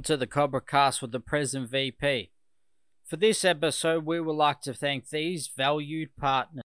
Welcome to the Cobra Cast with the present VP. For this episode, we would like to thank these valued partners.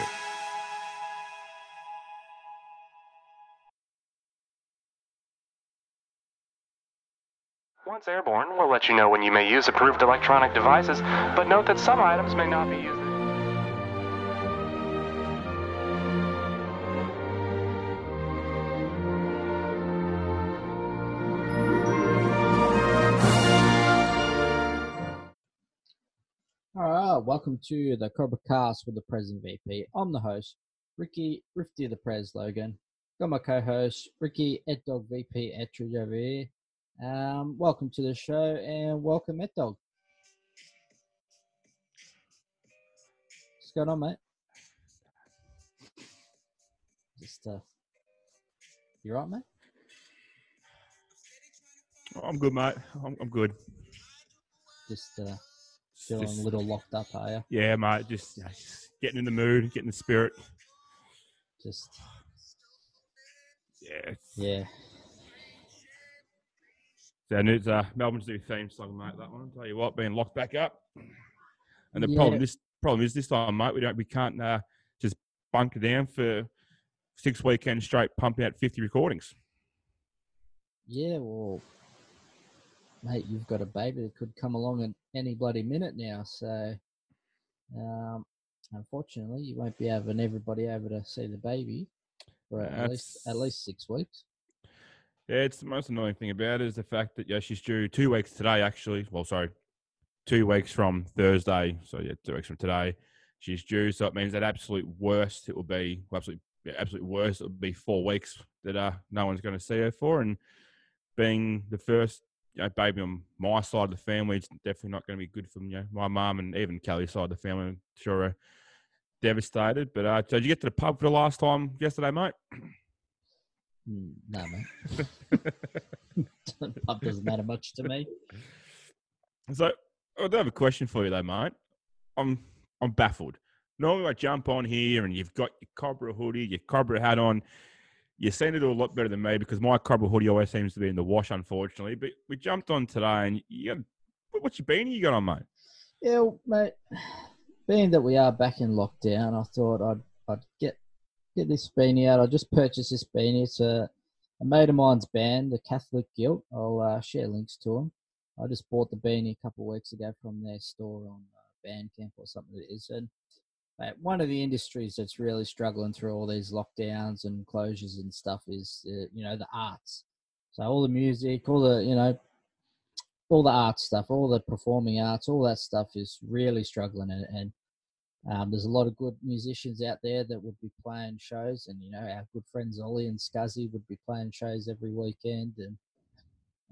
Once airborne, we'll let you know when you may use approved electronic devices, but note that some items may not be used. All right, uh, welcome to the Cobra Cast with the present VP. I'm the host, Ricky Rifty the Prez Logan. Got my co-host Ricky Ed Dog VP Etridge over here. Um, welcome to the show and welcome Ed Dog. What's going on, mate? Just uh, you right, mate? I'm good, mate. I'm, I'm good. Just uh, feeling Just- a little locked up, are you? yeah, mate. Just, you know, just getting in the mood, getting the spirit. Just yeah, Yeah. It's- it's uh, Melbourne's new theme song, mate. That one. Tell you what, being locked back up. And the Yeah. problem this problem is this time, mate. We don't we can't uh, just bunker down for six weekends straight, pumping out fifty recordings. Yeah, well, mate, you've got a baby that could come along at any bloody minute now. So, um, unfortunately, you won't be having everybody over to see the baby for at least at least six weeks. Yeah, it's the most annoying thing about it is the fact that yeah, she's due two weeks today. Actually, well, sorry, two weeks from Thursday. So yeah, two weeks from today, she's due. So it means that absolute worst it will be. Well, absolute, yeah, absolute worst it will be four weeks that uh, no one's going to see her for. And being the first you know, baby on my side of the family, it's definitely not going to be good for you know, my mum and even Kelly's side of the family. I'm sure are devastated. But uh, so did you get to the pub for the last time yesterday, mate? Mm, No, mate, pub doesn't matter much to me. So I do have a question for you though, mate. I'm I'm baffled. Normally I jump on here and you've got your Cobra hoodie, your Cobra hat on. You seem to do a lot better than me because my Cobra hoodie always seems to be in the wash, unfortunately. But we jumped on today and you got what's your beanie you got on, mate? Yeah, well, mate. Being that we are back in lockdown, I thought I'd I'd get get this beanie out. I just purchased this beanie. It's a, a mate of mine's band, the Catholic Guilt. I'll uh, share links to them. I just bought the beanie a couple of weeks ago from their store on uh, Bandcamp or something it is. And mate, one of the industries that's really struggling through all these lockdowns and closures and stuff is uh, you know the arts. So all the music, all the you know all the art stuff, all the performing arts, all that stuff is really struggling, and, and um, there's a lot of good musicians out there that would be playing shows, and you know our good friends Ollie and Scuzzy would be playing shows every weekend, and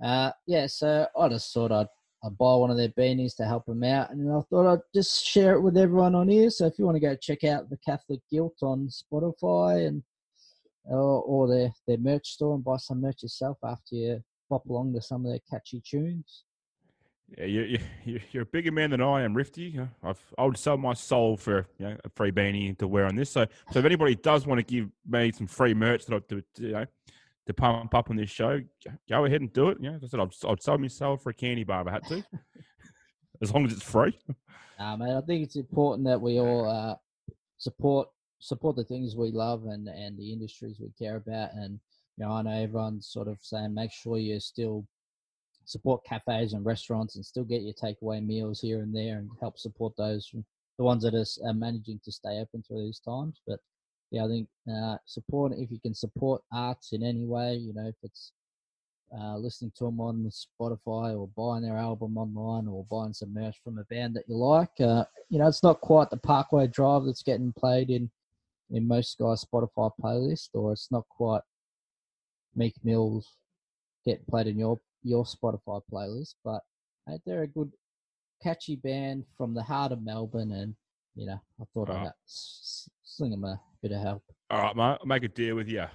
uh, yeah, so I just thought I'd, I'd buy one of their beanies to help them out, and I thought I'd just share it with everyone on here. So if you want to go check out the Catholic Guilt on Spotify and or, or their their merch store and buy some merch yourself after you pop along to some of their catchy tunes. Yeah, you, you, you- you're a bigger man than I am, Rifty. I've, I would sell my soul for you know, a free beanie to wear on this. So, so if anybody does want to give me some free merch that I, to, you know, to pump up on this show, go- ahead and do it. You know, I said, I'd, I'd sell myself for a candy bar if I had to, as long as it's free. Uh, mate, I think it's important that we all uh, support support the things we love and, and the industries we care about. And you know, I know everyone's sort of saying make sure you're still support cafes and restaurants and still get your takeaway meals here and there and help support those from the ones that are, managing to stay open through these times. But yeah, I think uh, support if you can support arts in any way, you know, if it's uh, listening to them on Spotify or buying their album online or buying some merch from a band that you like. Uh, you know, it's not quite the Parkway Drive that's getting played in in most guys' Spotify playlist, or it's not quite Meek Mill's getting played in your your Spotify playlist, but they're a good, catchy band from the heart of Melbourne, and you know, I thought I'd Right. uh, s- sling them a bit of help. All right, mate. I'll make a deal with you.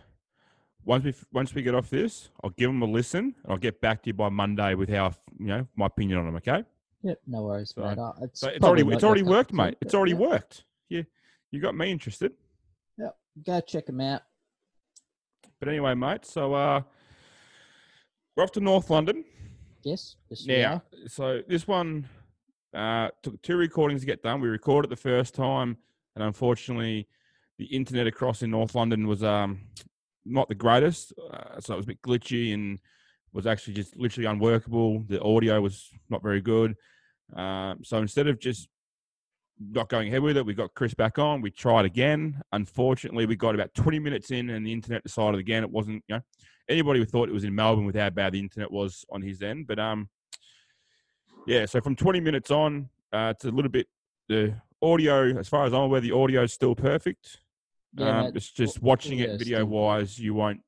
Once we once we get off this, I'll give them a listen, and I'll get back to you by Monday with how you know my opinion on them. Okay? Yep, no worries, So- mate. Uh, it's So it's already it's already worked, mate. It's already yeah, worked. You you got me interested. Yep, go check them out. But anyway, mate. So uh, we're off to North London Yes, yes now. are. So this one uh, took two recordings to get done. We recorded the first time, and unfortunately, the internet across in North London was um not the greatest. Uh, so it was a bit glitchy and was actually just literally unworkable. The audio was not very good. Um, so instead of just not going ahead with it, we got Chris back on. We tried again. Unfortunately, we got about 20 minutes in, and the internet decided again it wasn't. You know, anybody who thought it was in Melbourne with how bad the internet was on his end, but um, yeah. So from 20 minutes on, uh, it's a little bit the audio. As far as I'm aware, the audio is still perfect. Yeah, um, it's just watching it video wise, you won't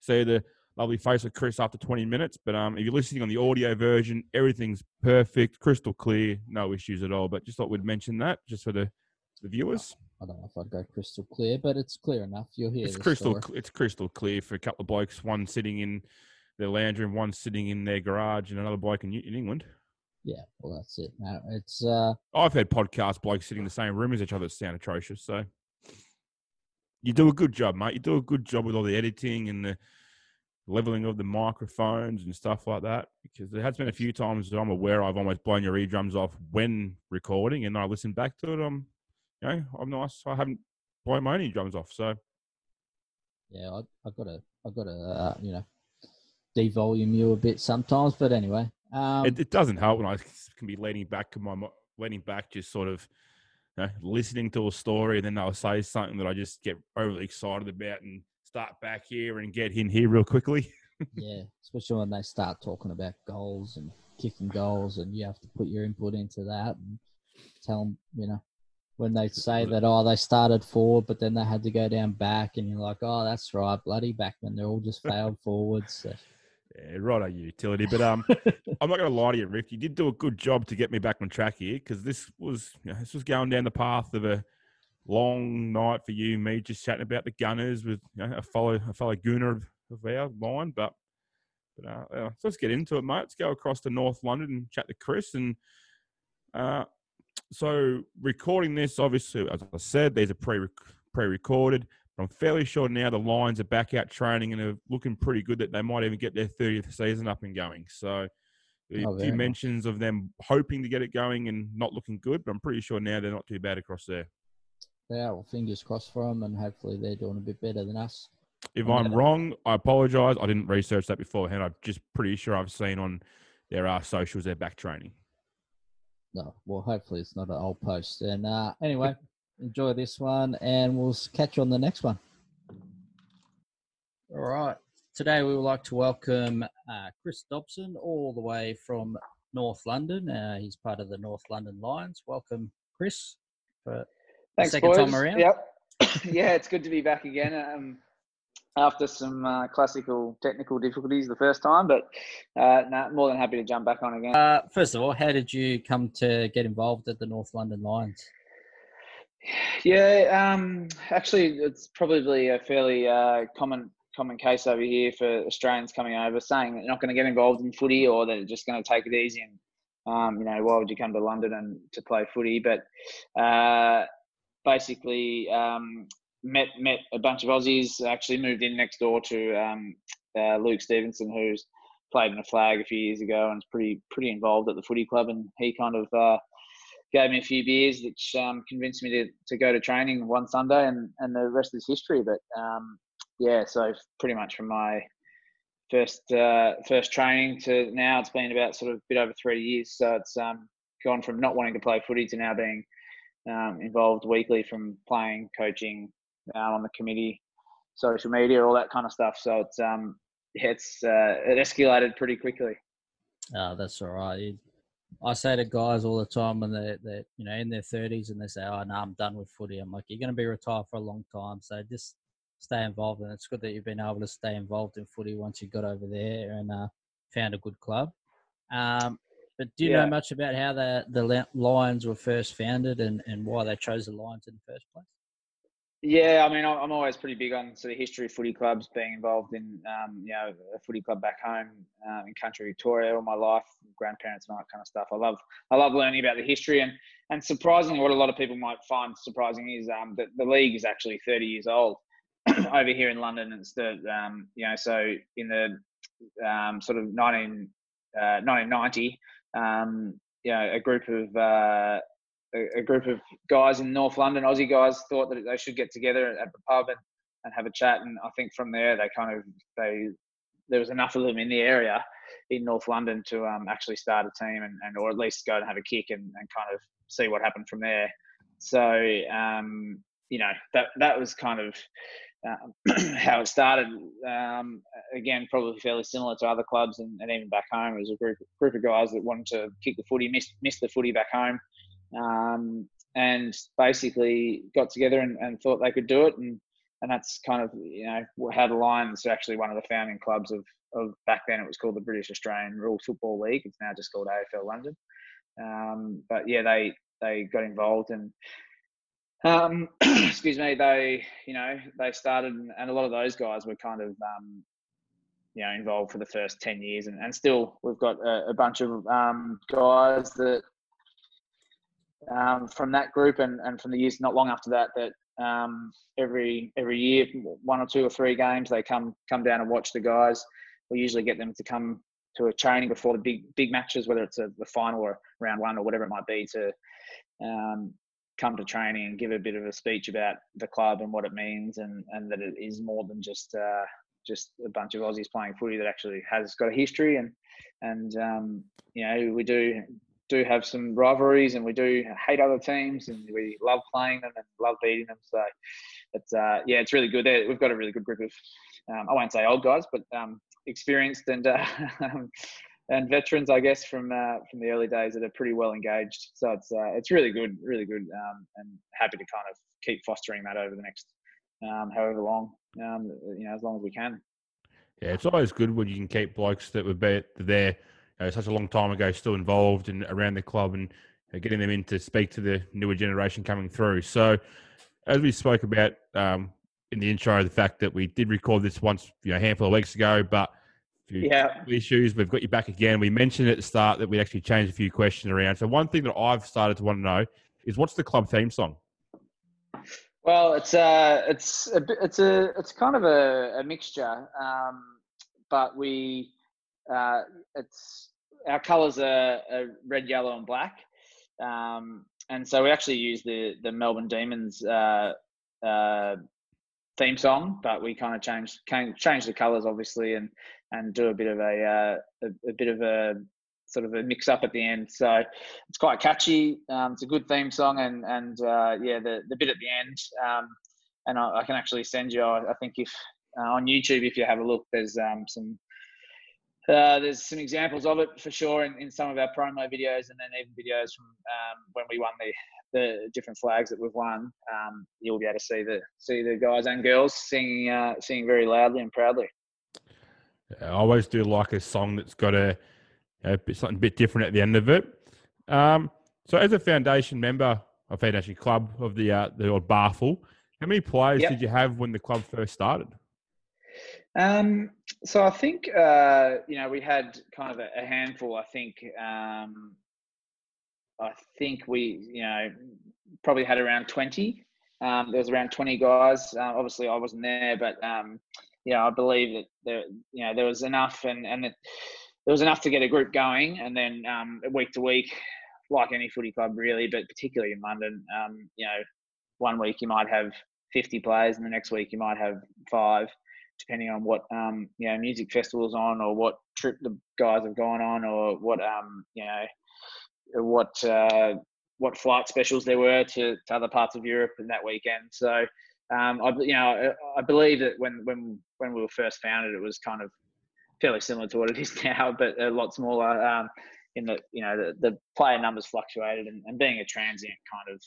see the lovely face of Chris after 20 minutes. But um, if you're listening on the audio version, everything's perfect, crystal clear, no issues at all. But just thought we'd mention that just for the the viewers. I don't know if I'd go crystal clear, but it's clear enough. You'll hear it's crystal. story. It's crystal clear for a couple of blokes. One sitting in their lounge room, one sitting in their garage, and another bloke in, in England. Yeah, well, that's it. It's uh, I've had podcast blokes sitting in the same room as each other that sound atrocious. So you do a good job, mate. You do a good job with all the editing and the leveling of the microphones and stuff like that. Because there has been a few times that I'm aware I've almost blown your eardrums off when recording, and I listen back to it. I'm, you know, I'm nice. I haven't blown my own eardrums off. So yeah, I I gotta I've gotta uh, you know devolume you a bit sometimes, but anyway, um, it, it doesn't help when I can be leaning back my leaning back, just sort of you know, listening to a story, and then they'll say something that I just get overly excited about and start back here and get in here real quickly. yeah, especially when they start talking about goals and kicking goals, and you have to put your input into that and tell them, you know, when they say that, oh, they started forward, but then they had to go down back, and you're like, oh, that's right, bloody backman, they're all just failed forwards. So, Yeah, right on utility. But um, I'm not going to lie to you, Rick. You did do a good job to get me back on track here because this was you know, this was going down the path of a long night for you, me, just chatting about the Gunners with you know, a fellow a fellow Gooner of, of our line. But but uh, uh, so let's get into it, mate. Let's go across to North London and chat to Chris. And uh, so recording this, obviously, as I said, these are pre pre recorded. But I'm fairly sure now the Lions are back out training and are looking pretty good that they might even get their 30th season up and going. So a Oh, few mentions of them hoping to get it going and not looking good, but I'm pretty sure now they're not too bad across there. Yeah, well, fingers crossed for them, and hopefully they're doing a bit better than us. If I'm I'm wrong, I apologise. I didn't research that beforehand. I'm just pretty sure I've seen on their uh, socials they're back training. No, well, hopefully it's not an old post. And uh, anyway, enjoy this one, and we'll catch you on the next one. All right. Today we would like to welcome uh, Chris Dobson, all the way from North London. Uh, he's part of the North London Lions. Welcome, Chris. For Thanks, second boys. time around? Yep. yeah, it's good to be back again. Um, after some uh, classical technical difficulties the first time, but uh, nah, more than happy to jump back on again. uh, first of all, how did you come to get involved at the North London Lions? Yeah, um, actually, it's probably a fairly uh, common common case over here for Australians coming over, saying that they're not going to get involved in footy or they're just going to take it easy. And um, you know, why would you come to London and to play footy? But uh, basically, um, met met a bunch of Aussies. Actually, moved in next door to um, uh, Luke Stevenson, who's played in a flag a few years ago and is pretty pretty involved at the footy club. And he kind of uh, gave me a few beers, which um, convinced me to, to go to training one Sunday, and, and the rest is history. But um, yeah, so pretty much from my first uh, first training to now, it's been about sort of a bit over three years. So it's um, gone from not wanting to play footy to now being um, involved weekly from playing, coaching, um, on the committee, social media, all that kind of stuff. So it's um, it's uh, it escalated pretty quickly. Oh, that's all right. I say to guys all the time when they're, they're you know in their thirties and they say, "Oh no, I'm done with footy." I'm like, "You're going to be retired for a long time, so just stay involved." And it's good that you've been able to stay involved in footy once you got over there. And uh, found a good club. Um, but do you Yeah. know much about how the the Lions were first founded and, and why they chose the Lions in the first place? Yeah, I mean, I'm always pretty big on sort of history of footy clubs, being involved in, um, you know, a footy club back home um, in country Victoria all my life, grandparents and all that kind of stuff. I love, I love learning about the history and, and surprisingly, what a lot of people might find surprising is um, that the league is actually 30 years old over here in London. It's the, um, you know, so in the um, sort of 19, uh, 1990, um, you know, a group of uh, a, a group of guys in North London, Aussie guys, thought that they should get together at the pub and, and have a chat. And I think from there, they kind of they there was enough of them in the area in North London to um, actually start a team and, and or at least go and have a kick and, and kind of see what happened from there. So um, you know that that was kind of um, how it started. Um, again, probably fairly similar to other clubs and, and even back home. It was a group group of guys that wanted to kick the footy, missed missed the footy back home, um, and basically got together and, and thought they could do it. And and that's kind of you know how the Lions are actually one of the founding clubs of of back then. It was called the British Australian Rules Football League. It's now just called AFL London. Um, but yeah, they they got involved and um, excuse me, they, you know, they started, and a lot of those guys were kind of, um, you know, involved for the first 10 years. And, and still, we've got a, a bunch of um, guys that um, from that group and, and from the years not long after that, that um, every every year, one or two or three games, they come come down and watch the guys. We usually get them to come to a training before the big big matches, whether it's a, the final or round one or whatever it might be, to um, come to training and give a bit of a speech about the club and what it means, and, and that it is more than just uh, just a bunch of Aussies playing footy that actually has got a history and and um, you know we do do have some rivalries and we do hate other teams and we love playing them and love beating them. So it's uh, yeah, it's really good. There, we've got a really good group of um, I won't say old guys, but um, experienced and uh, and veterans, I guess, from uh, from the early days that are pretty well engaged. So it's uh, it's really good, really good, um, and happy to kind of keep fostering that over the next um, however long, um, you know, as long as we can. Yeah, it's always good when you can keep blokes that were there you know, such a long time ago still involved and around the club and getting them in to speak to the newer generation coming through. So, as we spoke about um, in the intro, the fact that we did record this once, you know, a handful of weeks ago, but Yeah. issues, we've got you back again. We mentioned at the start that we actually changed a few questions around. So, one thing that I've started to want to know is what's the club theme song? Well, it's a, it's a it's a it's kind of a, a mixture, um, but we uh, it's our colours are, are red, yellow, and black, um, and so we actually use the the Melbourne Demons uh, uh, theme song, but we kind of changed can change the colours obviously, and and do a bit of a uh, a, a bit of a sort of a mix up at the end. So it's quite catchy. Um, it's a good theme song, and and uh, yeah, the the bit at the end. Um, and I, I can actually send you. I, I think if uh, on YouTube, if you have a look, there's um, some. Uh, there's some examples of it for sure in, in some of our promo videos, and then even videos from um, when we won the the different flags that we've won. Um, you'll be able to see the see the guys and girls singing uh, singing very loudly and proudly. I always do like a song that's got a, a bit, something a bit different at the end of it. Um, so, as a foundation member of Foundation Club of the uh, the old BARFL, how many players Yep. did you have when the club first started? Um, so I think uh, you know we had kind of a, a handful. I think um, I think we you know probably had around twenty. Um, there was around twenty guys. Uh, obviously, I wasn't there, but um, know I believe that there you know there was enough, and and it, there was enough to get a group going, and then um, week to week, like any footy club really, but particularly in London, um, you know, one week you might have fifty players, and the next week you might have five depending on what um, you know music festivals on or what trip the guys have gone on or what um, you know what uh, what flight specials there were to, to other parts of Europe in that weekend. So um, I you know I believe that when when when we were first founded, it was kind of fairly similar to what it is now, but a lot smaller. Um, in the you know the, the player numbers fluctuated and, and being a transient kind of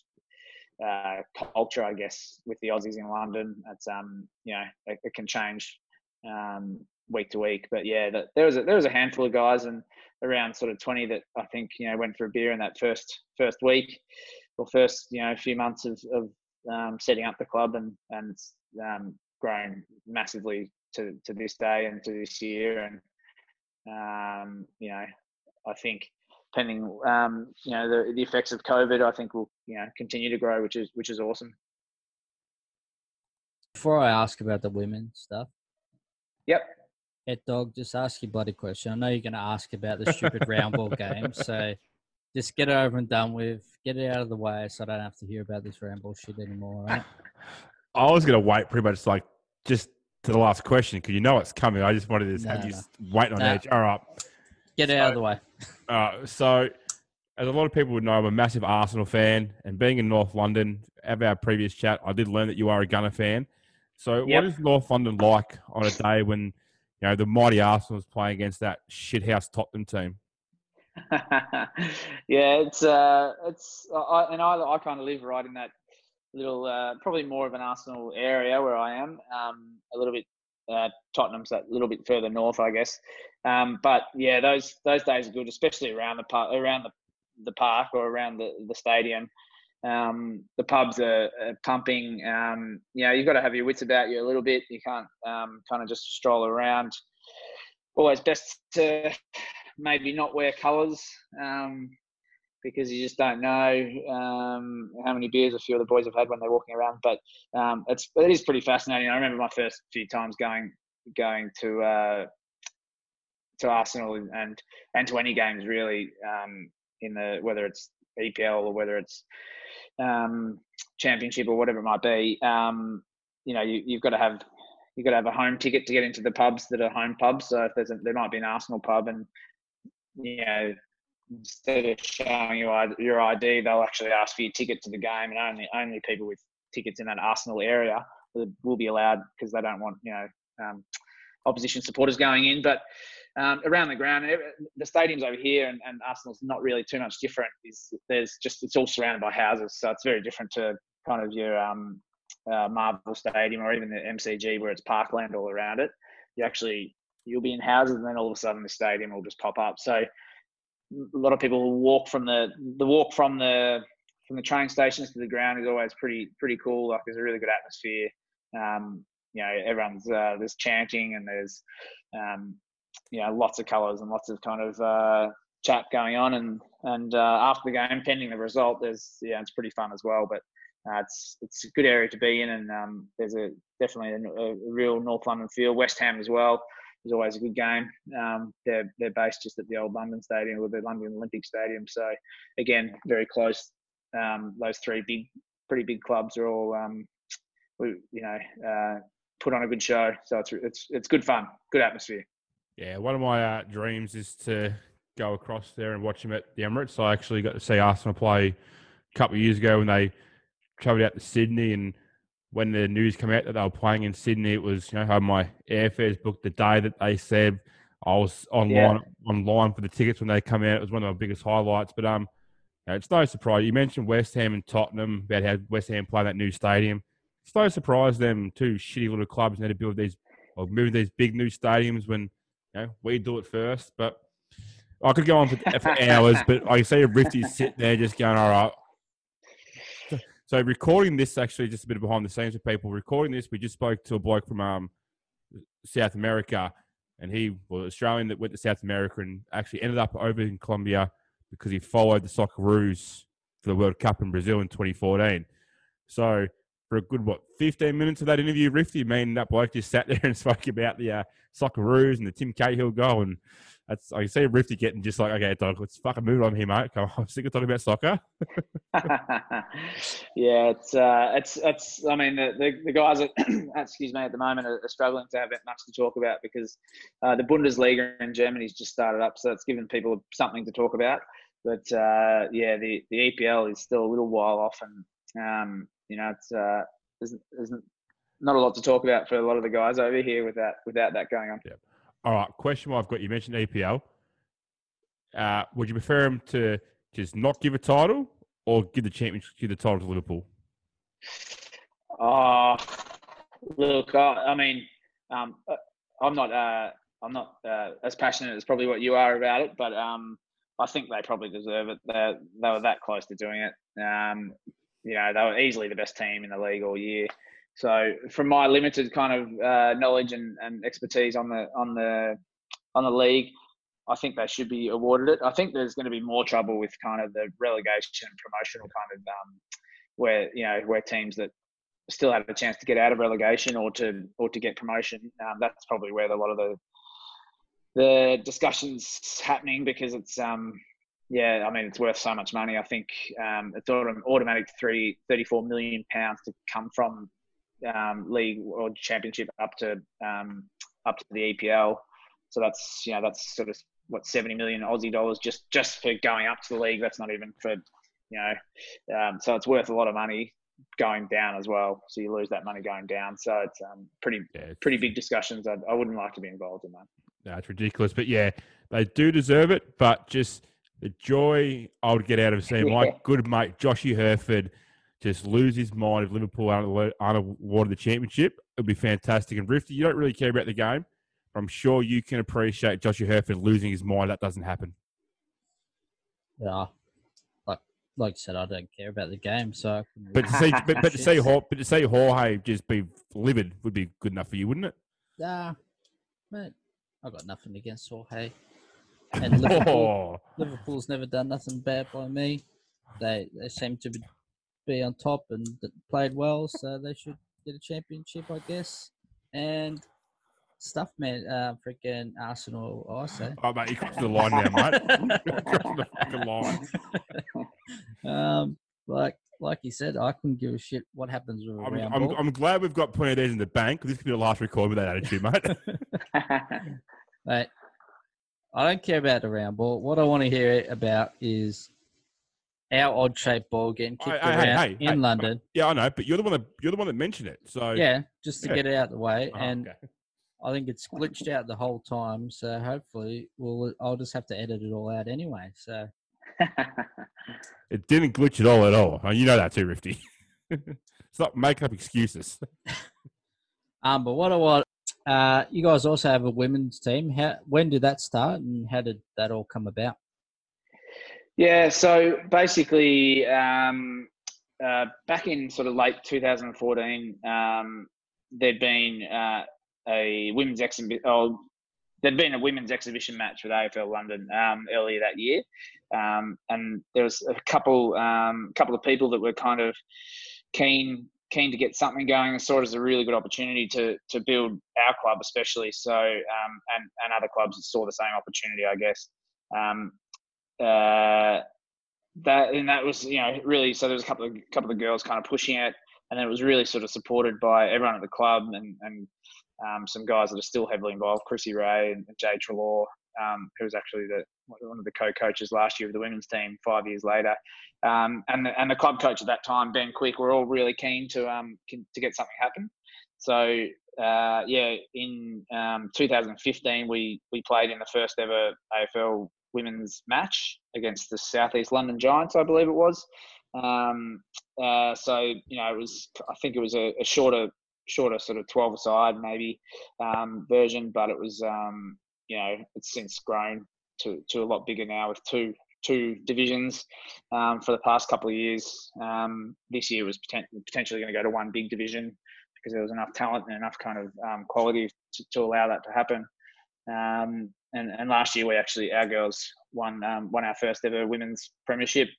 uh, culture, I guess, with the Aussies in London. It's um, you know, it, it can change um, week to week. But yeah, there was a, there was a handful of guys and around sort of 20 that I think you know went for a beer in that first first week or first you know few months of, of um, setting up the club and and um, grown massively to to this day and to this year and um, you know I think pending um, you know the, the effects of COVID I think will you know continue to grow which is which is awesome. Before I ask about the women stuff, Yep. Ed Dog, just ask your bloody question. I know you're going to ask about the stupid round ball game, so just get it over and done with. Get it out of the way, so I don't have to hear about this round ball shit anymore. Right? I was going to wait pretty much like just to the last question because you know it's coming. I just wanted to No, have you no. s- waiting on No. edge. All right. Get it out of the way. Uh, so, as a lot of people would know, I'm a massive Arsenal fan, and being in North London, of our previous chat, I did learn that you are a Gunner fan. So, Yep. what is North London like on a day when you know the mighty Arsenal is playing against that shithouse Tottenham team? yeah, it's uh, it's I, and I I kind of live right in that little uh, probably more of an Arsenal area where I am. Um, a little bit uh, Tottenham's that little bit further north, I guess. Um, but yeah, those those days are good, especially around the park, around the the park or around the the stadium. Um, the pubs are, are pumping. Um, you know, you've got to have your wits about you a little bit. You can't um, kind of just stroll around. Always best to maybe not wear colours um, because you just don't know um, how many beers a few of the boys have had when they're walking around. But um, it's it is pretty fascinating. I remember my first few times going going to uh, to Arsenal and and to any games really in the whether it's EPL or whether it's um, Championship or whatever it might be. Um, you know, you, you've got to have you've got to have a home ticket to get into the pubs that are home pubs. So if there's a, there might be an Arsenal pub and you know instead of showing you your ID, they'll actually ask for your ticket to the game, and only only people with tickets in that Arsenal area will- will be allowed because they don't want you know um, opposition supporters going in. But um, around the ground, ev- the stadiums over here and, and Arsenal's not really too much different. Is there's just it's all surrounded by houses, so it's very different to kind of your um, uh, Marvel Stadium or even the MCG where it's parkland all around it. You actually you'll be in houses, and then all of a sudden the stadium will just pop up. So a lot of people walk from the the walk from the from the train stations to the ground is always pretty pretty cool. Like there's a really good atmosphere. Um, you know, everyone's uh, there's chanting and there's um, you know lots of colours and lots of kind of uh, chat going on. And and uh, after the game, pending the result, there's yeah, it's pretty fun as well. But uh, it's it's a good area to be in, and um, there's a definitely a, a real North London feel. West Ham as well is always a good game. Um, they're they're based just at the old London Stadium or the London Olympic Stadium, so again very close. Um, those three big, pretty big clubs are all um, we, you know uh, put on a good show. So it's it's it's good fun, good atmosphere. Yeah, one of my uh, dreams is to go across there and watch them at the Emirates. I actually got to see Arsenal play a couple of years ago when they travelled out to Sydney, and when the news came out that they were playing in Sydney, it was you know I had my airfares booked the day that they said. I was online online for the tickets when they come out. It was one of my biggest highlights. But um, you know, it's no surprise. You mentioned West Ham and Tottenham about how West Ham play that new stadium. It's no surprise them two shitty little clubs need to build these or move these big new stadiums when you know, we do it first. But I could go on for, for hours, but I see a Rifty sit there just going, all right. So, so recording this actually just a bit of behind the scenes with people. Recording this, we just spoke to a bloke from um, South America, and he was Australian that went to South America and actually ended up over in Colombia because he followed the Socceroos for the World Cup in Brazil in 2014. So for a good what 15 minutes of that interview, Rifty, me and that bloke just sat there and spoke about the uh, Socceroos and the Tim Cahill goal, and that's I see Rifty getting just like, okay, dog, let's fucking move on here, mate. Come on, I'm sick of talking about soccer. yeah, it's uh, it's it's. I mean, the the, the guys at excuse me at the moment are, are struggling to have much to talk about because uh, the Bundesliga in Germany's just started up, so it's given people something to talk about. But uh, yeah, the the EPL is still a little while off, and um, you know, it's uh, there's, there's not a lot to talk about for a lot of the guys over here without without that going on. Yep. All right, question I've got. You mentioned EPL. Uh, would you prefer him to just not give a title or give the championship, give the title to Liverpool? Oh, look, I, I mean, um, uh, I'm not uh, I'm not uh, as passionate as probably what you are about it, but um, I think they probably deserve it. They they were that close to doing it. Um, you know, they were easily the best team in the league all year. So, from my limited kind of uh, knowledge and, and expertise on the on the on the league, I think they should be awarded it. I think there's going to be more trouble with kind of the relegation and promotional kind of um, where you know where teams that still have a chance to get out of relegation or to or to get promotion. Um, that's probably where a lot of the the discussions happening because it's um yeah I mean it's worth so much money. I think um, it's automatic three, 34 million pounds to come from um, league or championship up to um, up to the EPL. So that's you know that's sort of what 70 million Aussie dollars just just for going up to the league. That's not even for you know, um, so it's worth a lot of money going down as well. So you lose that money going down. So it's um, pretty yeah, pretty big discussions. I, I wouldn't like to be involved in that. No, it's ridiculous. But yeah, they do deserve it. But just the joy I would get out of seeing yeah. my good mate Joshy Herford just lose his mind if Liverpool aren't, aren't awarded the championship. It would be fantastic. And Rifty, you don't really care about the game. but I'm sure you can appreciate Joshy Herford losing his mind. That doesn't happen. Yeah, like like I said, I don't care about the game. So, but to see, but, but to see, but to see Jorge just be livid would be good enough for you, wouldn't it? Nah, mate, I've got nothing against Jorge. And Liverpool, oh. Liverpool's never done nothing bad by me. They they seem to be, be on top and played well, so they should get a championship, I guess. And stuff, man. Uh, freaking Arsenal, I say. Oh, mate, you crossed the line now, mate. crossing the fucking line. Um, like, like you said, I couldn't give a shit what happens with a I'm, round I'm, ball. I'm glad we've got plenty of these in the bank. This could be the last record with that attitude, mate. mate, I don't care about the round ball. What I want to hear about is our odd shaped ball getting kicked hey, around hey, hey, in London. Yeah, I know, but you're the one that you're the one that mentioned it. So yeah, just to yeah. get it out of the way. Oh, and okay. I think it's glitched out the whole time. So hopefully, we'll I'll just have to edit it all out anyway. So it didn't glitch at all at all. Oh, you know that too, Rifty. Stop making up excuses. um, but what I want, uh, you guys also have a women's team. How when did that start, and how did that all come about? Yeah, so basically, um, uh, back in sort of late 2014, um, there'd been uh, a women's exhibition. Oh, there'd been a women's exhibition match with AFL London um, earlier that year, um, and there was a couple um, couple of people that were kind of keen keen to get something going and saw it as a really good opportunity to to build our club, especially. So um, and and other clubs that saw the same opportunity, I guess. Um, uh, that and that was you know really so there was a couple of couple of girls kind of pushing it and then it was really sort of supported by everyone at the club and and um, some guys that are still heavily involved, Chrissy Ray and Jay Trelaw, um, who was actually the, one of the co-coaches last year of the women's team five years later. Um, and, the, and the club coach at that time, Ben Quick, were all really keen to, um, to get something happen. So, uh, yeah, in um, 2015, we, we played in the first ever AFL women's match against the Southeast London Giants, I believe it was. Um, uh, so you know, it was I think it was a, a shorter shorter sort of 12 side maybe um, version, but it was um, you know it's since grown to, to a lot bigger now with two two divisions um, for the past couple of years. Um, this year was poten- potentially going to go to one big division because there was enough talent and enough kind of um, quality to, to, allow that to happen. Um, and, and last year we actually our girls won won our first ever women's premiership,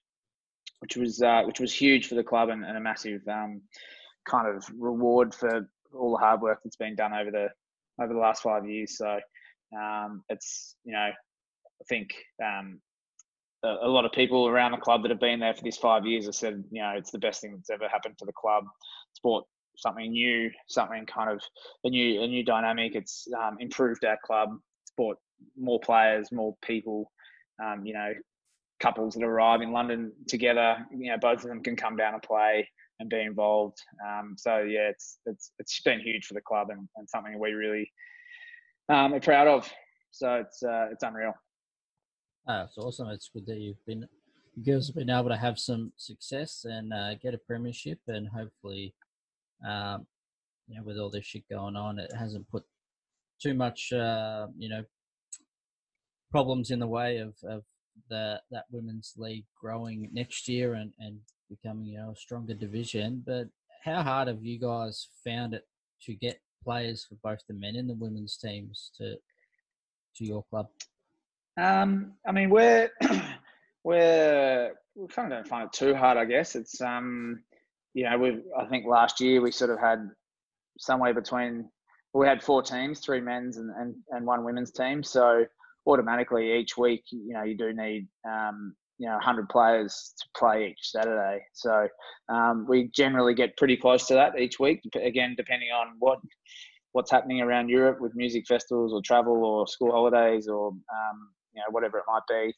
which was uh, which was huge for the club and, and a massive kind of reward for all the hard work that's been done over the over the last five years. So um, it's you know I think um, a, a, lot of people around the club that have been there for these five years have said you know it's the best thing that's ever happened to the club. It's brought something new, something kind of a new a new dynamic. It's um, improved our club. It's brought more players, more people. Um, you know, couples that arrive in London together. You know, both of them can come down and play and be involved. Um, so yeah, it's it's it's been huge for the club and, and something we really um, are proud of. So it's uh, it's unreal. Oh, it's awesome. It's good that you've been you girls have been able to have some success and uh, get a premiership, and hopefully, um, you know, with all this shit going on, it hasn't put too much, uh, you know, problems in the way of, of the that women's league growing next year and, and becoming you know a stronger division. But how hard have you guys found it to get players for both the men and the women's teams to to your club? Um, I mean, we're we're we kind of don't find it too hard. I guess it's um, you know, we I think last year we sort of had somewhere between we had four teams, three men's and, and, and one women's team. So automatically each week, you know, you do need um, you know 100 players to play each Saturday. So um, we generally get pretty close to that each week. Again, depending on what what's happening around Europe with music festivals or travel or school holidays or um, you know whatever it might be.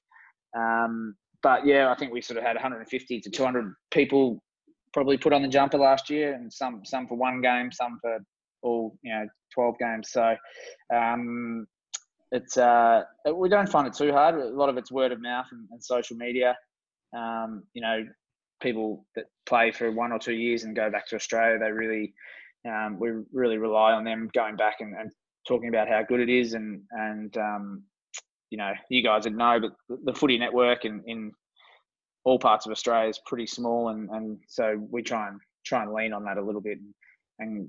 Um, but yeah, I think we sort of had 150 to 200 people probably put on the jumper last year, and some some for one game, some for all you know 12 games. So um, it's uh, we don't find it too hard. A lot of it's word of mouth and, and social media. Um, you know, people that play for one or two years and go back to Australia, they really um, we really rely on them going back and, and, talking about how good it is and and um, you know you guys would know, but the footy network in, in all parts of Australia is pretty small, and, and so we try and try and lean on that a little bit. And,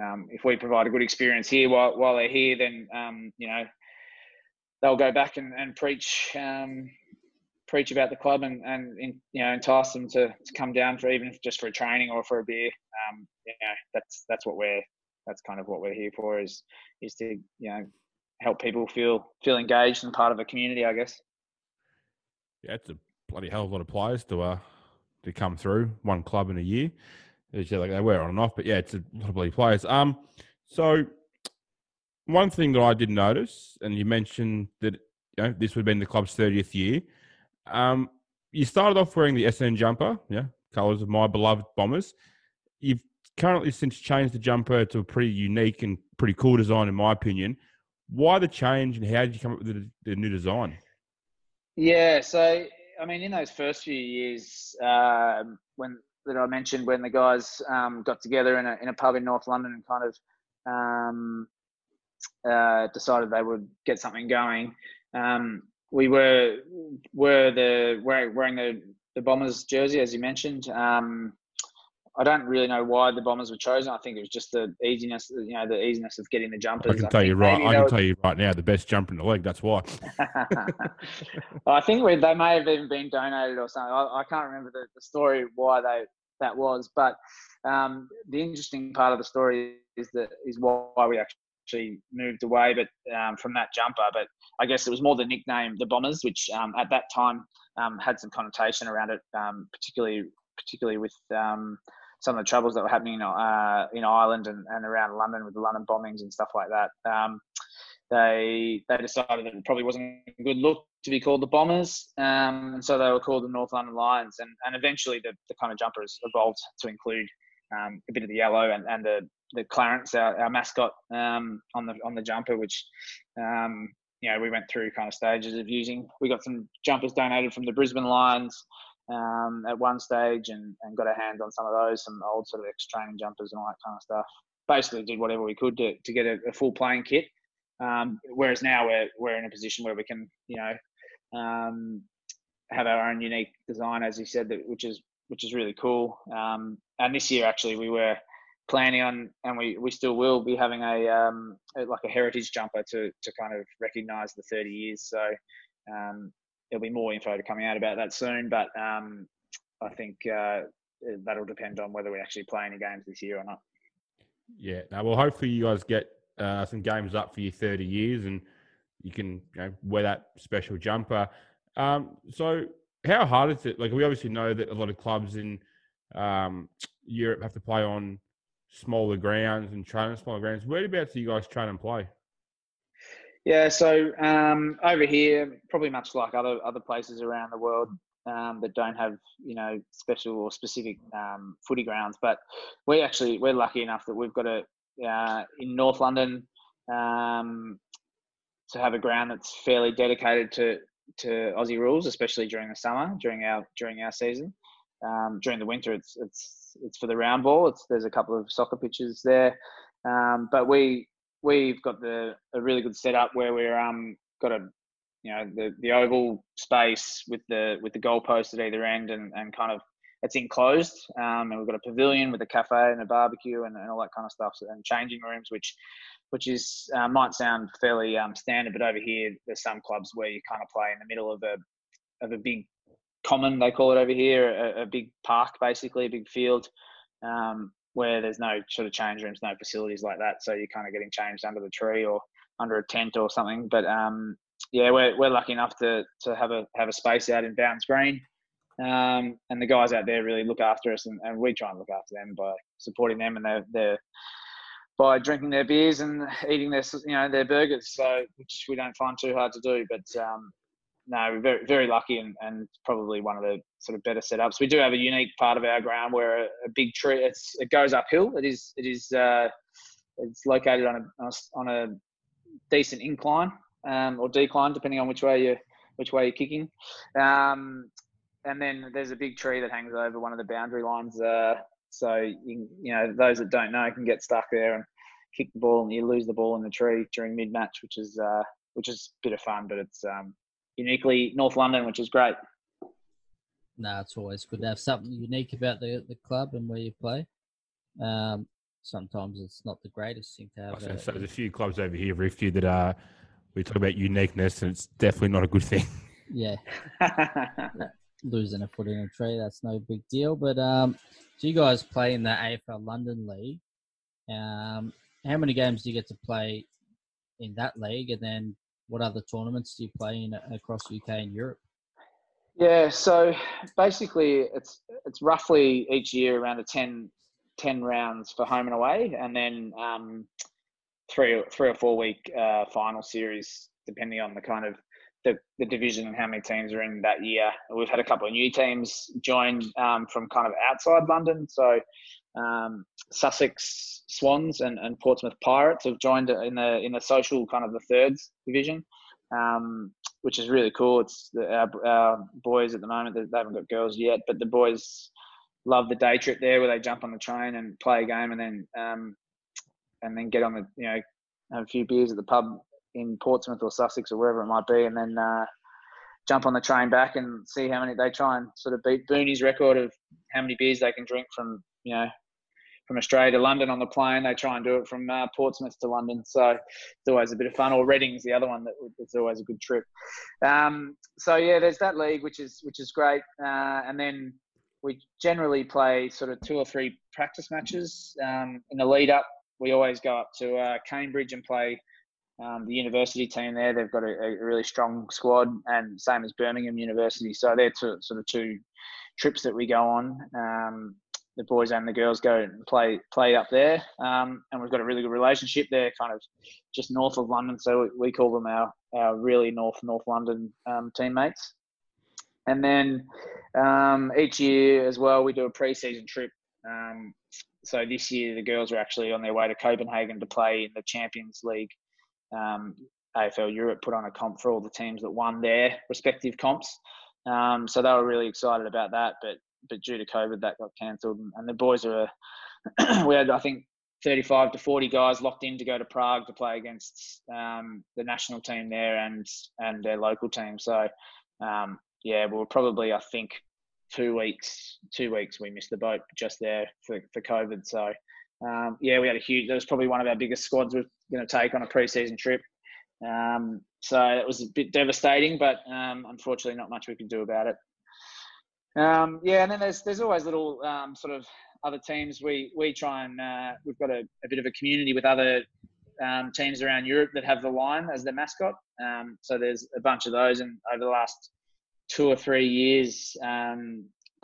um, if we provide a good experience here while while they're here, then um, you know they'll go back and, and preach um, preach about the club and, and you know entice them to, to come down for even just for a training or for a beer. Um, you know, that's that's what we're that's kind of what we're here for is is to you know help people feel feel engaged and part of a community. I guess. Yeah, it's a bloody hell of a lot of players to uh to come through one club in a year. It's like they were on and off, but yeah, it's a lot of bloody players. Um, so one thing that I did notice, and you mentioned that you know this would have been the club's thirtieth year. Um, you started off wearing the Essendon jumper, yeah, colours of my beloved Bombers. You've currently since changed the jumper to a pretty unique and pretty cool design, in my opinion. Why the change, and how did you come up with the, the new design? Yeah, so I mean, in those first few years, uh, when that I mentioned, when the guys um, got together in a in a pub in North London and kind of um, uh, decided they would get something going. Um, we were were the wearing the the Bombers jersey as you mentioned. Um, I don't really know why the Bombers were chosen. I think it was just the easiness, you know, the easiness of getting the jumpers. I can tell you right. I can tell you right now, the best jumper in the league. That's why. I think we, they may have even been donated or something. I, I can't remember the, the, story why they that was, but um, the interesting part of the story is that is why we actually actually moved away, but um, from that jumper. But I guess it was more the nickname, the Bombers, which um, at that time um, had some connotation around it, um, particularly particularly with um, some of the troubles that were happening in, uh, in Ireland and, and around London with the London bombings and stuff like that. Um, they they decided that it probably wasn't a good look to be called the Bombers, and so they were called the North London Lions. And, and eventually, the, the kind of jumpers evolved to include um, a bit of the yellow and, and the the Clarence, our, our mascot, um, on the on the jumper, which um, you know we went through kind of stages of using. We got some jumpers donated from the Brisbane Lions um, at one stage, and, and got our hands on some of those, some old sort of ex training jumpers and all that kind of stuff. Basically, did whatever we could to, to get a, a full playing kit. Um, whereas now we're we're in a position where we can, you know, um, have our own unique design, as you said, that, which is which is really cool. Um, and this year, actually, we were planning on, and we, we still will be having a um, like a heritage jumper to to kind of recognise the 30 years. So um, there'll be more info coming out about that soon. But um, I think uh, that'll depend on whether we actually play any games this year or not. Yeah. Now, well, hopefully you guys get uh, some games up for your 30 years, and you can you know, wear that special jumper. Um, so how hard is it? Like we obviously know that a lot of clubs in um, Europe have to play on smaller grounds and train on smaller grounds. Whereabouts do you guys train and play? Yeah, so um, over here, probably much like other other places around the world um, that don't have you know special or specific um, footy grounds, but we actually we're lucky enough that we've got a uh, in North London um, to have a ground that's fairly dedicated to to Aussie rules, especially during the summer, during our during our season. Um, during the winter, it's it's it's for the round ball. It's there's a couple of soccer pitches there, um, but we we've got the a really good setup where we're um got a you know the the oval space with the with the goalpost at either end and and kind of it's enclosed um, and we've got a pavilion with a cafe and a barbecue and, and all that kind of stuff and changing rooms which which is uh, might sound fairly um, standard but over here there's some clubs where you kind of play in the middle of a of a big common they call it over here a, a big park basically a big field. Um, where there's no sort of change rooms no facilities like that so you're kind of getting changed under the tree or under a tent or something. But um, yeah we're, we're lucky enough to to have a have a space out in Bounds Green. Um, and the guys out there really look after us and, and we try and look after them by supporting them and by drinking their beers and eating their you know their burgers so which we don't find too hard to do. But um, no, we're very, very lucky and, and probably one of the sort of better setups. We do have a unique part of our ground where a, a big tree, it's, it goes uphill. It is, it is, uh, it's located on a, on a decent incline um, or decline, depending on which way you which way you're kicking. Um, and then there's a big tree that hangs over one of the boundary lines. Uh, so you, you know those that don't know can get stuck there and kick the ball, and you lose the ball in the tree during mid match, which is uh, which is a bit of fun, but it's um, uniquely North London, which is great. No, it's always good to have something unique about the the club and where you play. Um, sometimes it's not the greatest thing to have. A, so there's a few clubs over here, very few that are. We talk about uniqueness, and it's definitely not a good thing. Yeah, losing a foot in a tree, that's no big deal. But um, so you guys play in the AFL London League. Um, how many games do you get to play in that league, and then what other tournaments do you play in across UK and Europe? Yeah, so basically it's it's roughly each year around a 10, 10 rounds for home and away, and then um, three three or four week uh, final series depending on the kind of the, the division and how many teams are in that year. We've had a couple of new teams join um, from kind of outside London. So um, Sussex Swans and, and Portsmouth Pirates have joined in the in the social kind of the thirds division, um, which is really cool. It's the, our, our, boys at the moment they haven't got girls yet, but the boys love the day trip there where they jump on the train and play a game and then um, and then get on the you know have a few beers at the pub in Portsmouth or Sussex or wherever it might be, and then uh, jump on the train back and see how many they try and sort of beat Booney's record of how many beers they can drink from you know from Australia to London on the plane. They try and do it from uh, Portsmouth to London, so it's always a bit of fun. Or Reading's the other one that it's always a good trip. Um, so yeah, there's that league which is which is great, uh, and then we generally play sort of two or three practice matches um, in the lead up. We always go up to uh, Cambridge and play um, the university team there. They've got a, a, really strong squad, and same as Birmingham University. So they're two, sort of two trips that we go on. Um, the boys and the girls go and play play up there, um, and we've got a really good relationship there, kind of just north of London. So we, we call them our our really north North London um, teammates. And then um, each year as well, we do a pre-season trip. Um, so this year, the girls are actually on their way to Copenhagen to play in the Champions League um, AFL Europe put on a comp for all the teams that won their respective comps. Um, so they were really excited about that, but but due to COVID, that got cancelled. And, the boys are, we had I think 35 to 40 guys locked in to go to Prague to play against um, the national team there and and their local team. So um, yeah, we were probably I think two weeks two weeks we missed the boat just there for, for COVID. So um, yeah, we had a huge. That was probably one of our biggest squads we're going to take on a preseason trip. Um, so it was a bit devastating, but um, unfortunately, not much we could do about it. Um, yeah, and then there's there's always little um, sort of other teams. We we try and uh, we've got a, a, bit of a community with other um, teams around Europe that have the lion as their mascot. so there's a bunch of those, and over the last two or three years,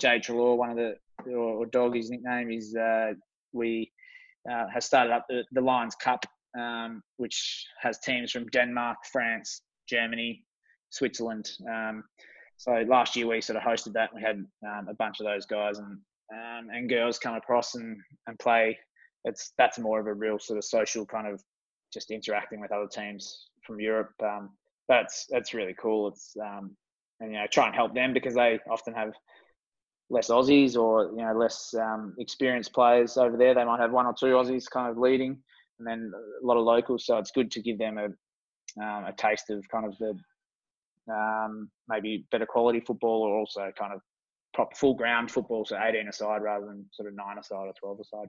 Jay Trelaw, one of the or, or dog, his nickname is uh, we uh, has started up the, the Lions Cup, um, which has teams from Denmark, France, Germany, Switzerland. Um, so last year we sort of hosted that. We had um, a bunch of those guys and um, and girls come across and, and play. It's that's more of a real sort of social kind of just interacting with other teams from Europe. Um, that's that's really cool. It's um, and you know try and help them because they often have less Aussies or you know less um, experienced players over there. They might have one or two Aussies kind of leading, and then a lot of locals. So it's good to give them a um, a taste of kind of the um, maybe better quality football, or also kind of proper full ground football, so 18 aside rather than sort of nine aside or 12 aside.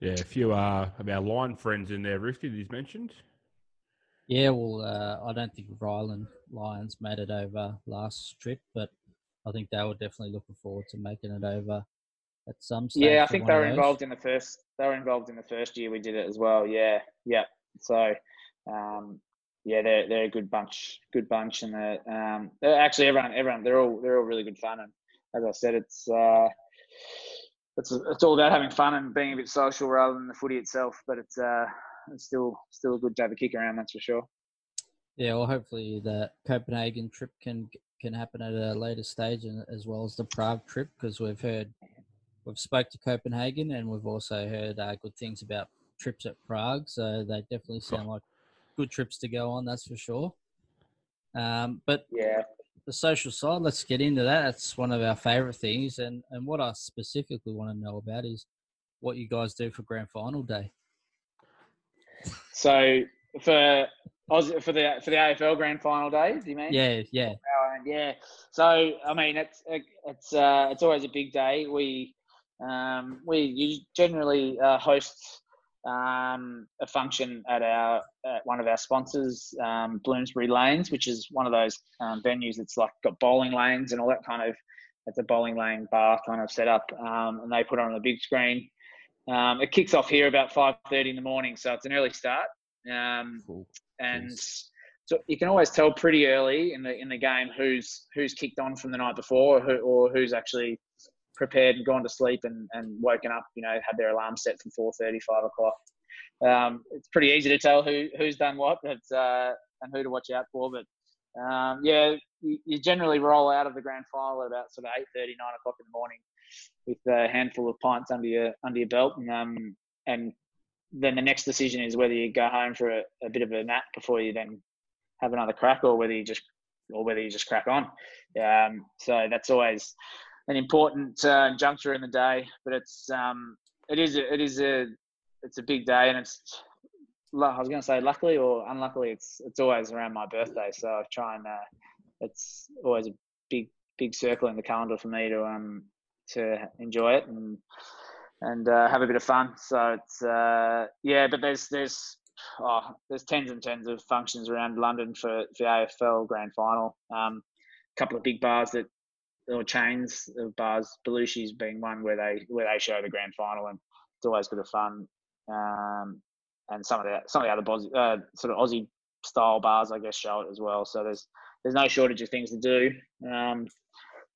Yeah, a few uh, of our line friends in there, Rifty, that he's mentioned. Yeah, well, uh, I don't think Rheinland Lions made it over last trip, but I think they were definitely looking forward to making it over at some stage. Yeah, I think they of were those. involved in the first. They were involved in the first year we did it as well. Yeah, yeah. So, um, yeah, they're they're a good bunch, good bunch, and they're, um, actually everyone, everyone, they're all they're all really good fun. And as I said, it's uh, it's it's all about having fun and being a bit social rather than the footy itself. But it's uh, it's still still a good day to kick around, that's for sure. Yeah, well, hopefully the Copenhagen trip can can happen at a later stage, and as well as the Prague trip, because we've heard we've spoke to Copenhagen, and we've also heard uh, good things about trips at Prague. So they definitely sound like good trips to go on. That's for sure. Um, but Yeah, the social side, let's get into that. That's one of our favourite things, and and what I specifically want to know about is what you guys do for grand final day. So for for the for the AFL Grand Final day, do you mean? Yeah, yeah, yeah. So I mean, it's it's uh, it's always a big day. We um, we generally uh, host um, a function at our at one of our sponsors, um, Bloomsbury Lanes, which is one of those um, venues that's like got bowling lanes and all that kind of. It's a bowling lane bar kind of setup, um, and they put on the big screen. Um, it kicks off here about five thirty in the morning, so it's an early start. Um, Cool. and Jeez. so you can always tell pretty early in the in the game who's who's kicked on from the night before, or, who, or who's actually prepared and gone to sleep and, and woken up. You know, had their alarm set for 4:30, 5 o'clock. Um, it's pretty easy to tell who who's done what, it's, uh, and who to watch out for. But um, yeah, you, you generally roll out of the grand final at about sort of 8:30, 9 o'clock in the morning, with a handful of pints under your under your belt, and um, and then the next decision is whether you go home for a, a bit of a nap before you then have another crack, or whether you just or whether you just crack on. Um, so that's always an important uh, juncture in the day, but it's um, it is a, it is a it's a big day, and it's I was going to say luckily or unluckily, it's it's always around my birthday, so I try and uh, it's always a big big circle in the calendar for me to um to enjoy it and and uh, have a bit of fun. So it's uh, yeah, but there's there's oh, there's tens and tens of functions around London for for the AFL Grand Final. Um, a couple of big bars that or chains of bars, Belushi's being one where they where they show the grand final, and it's always a bit of fun. Um, and some of the some of the other Bos- uh, sort of Aussie style bars, I guess, show it as well. So there's there's no shortage of things to do, um,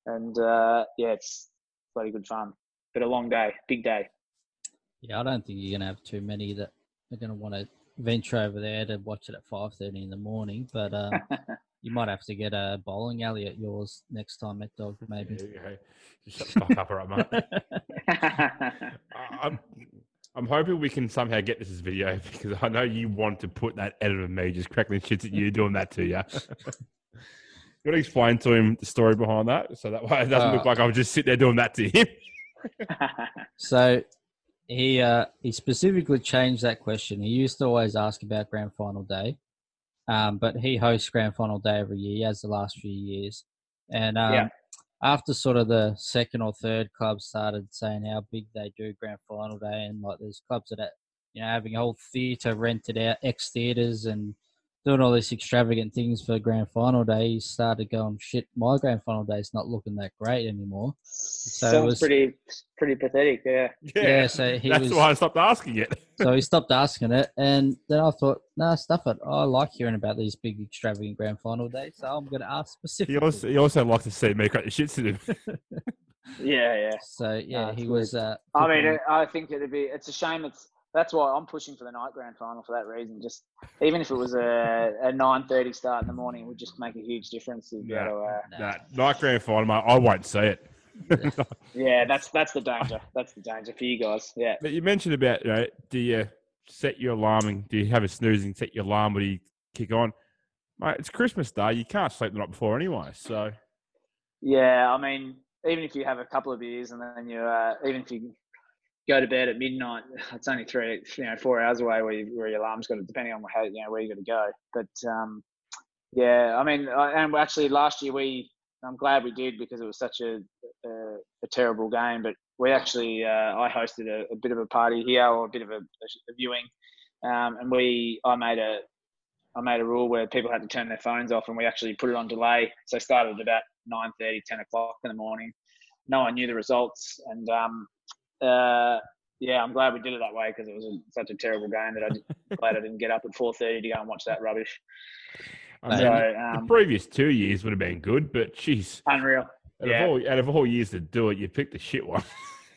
and uh, yeah, it's bloody good fun. But a long day, big day. yeah. I don't think you're gonna have too many that are gonna want to venture over there to watch it at 5:30 in the morning. But um, you might have to get a bowling alley at yours next time, Met Dog, maybe. There you go. Shut the fuck up, all right, mate. I'm, I'm hoping we can somehow get this as video because I know you want to put that edit of me just crackling shits at you doing that to you. you got to explain to him the story behind that, so that way it doesn't look Uh, like I'm just sitting there doing that to him. So he uh, he specifically changed that question. He used to always ask about grand final day, um, but he hosts grand final day every year. He has the last few years, and um, Yeah. after sort of the second or third club started saying how big they do grand final day, and like there's clubs that are, you know having a whole theatre rented out, ex theatres, and doing all these extravagant things for grand final day. He started going, shit, my grand final day's not looking that great anymore. So it Sounds was- pretty pretty pathetic. Yeah. Yeah, so he that's was- why I stopped asking it. so he stopped asking it, and then I thought, nah, stuff it. I like hearing about these big, extravagant grand final days, so I'm going to ask He specifically. also, he also likes to see me crack the shits at him. Yeah, yeah. so yeah, Ah, he was. Uh, I mean, I think it'd be. It's a shame. It's that's why I'm pushing for the night grand final for that reason. Just even if it was a, a nine thirty start in the morning, it would just make a huge difference. To be Yeah. able to, uh, nah. nah, night grand final, mate, I won't see it. yeah, that's that's the danger. That's the danger for you guys. Yeah. But you mentioned about, you know, do you set your alarm and do you have a snoozing, set your alarm when you kick on? Mate, it's Christmas Day. You can't sleep the night before anyway. So, Yeah, I mean, even if you have a couple of beers and then you, uh, even if you go to bed at midnight. It's only three, you know, four hours away where, you, where your alarm's got to, depending on how, you know, where you got to go. But um, yeah, I mean, I, and actually last year we, I'm glad we did because it was such a, a, a terrible game. But we actually, uh, I hosted a, a, bit of a party here or a bit of a, viewing, um, and we, I made a, I made a rule where people had to turn their phones off, and we actually put it on delay. So started at about 9:30, 10 o'clock in the morning. No one knew the results, and um, uh, yeah, I'm glad we did it that way because it was a, such a terrible game that I glad I didn't get up at 4:30 to go and watch that rubbish. I mean, so, um, the previous two years would have been good, but geez, unreal. Out, yeah. of all, out of all years to do it, you picked the shit one.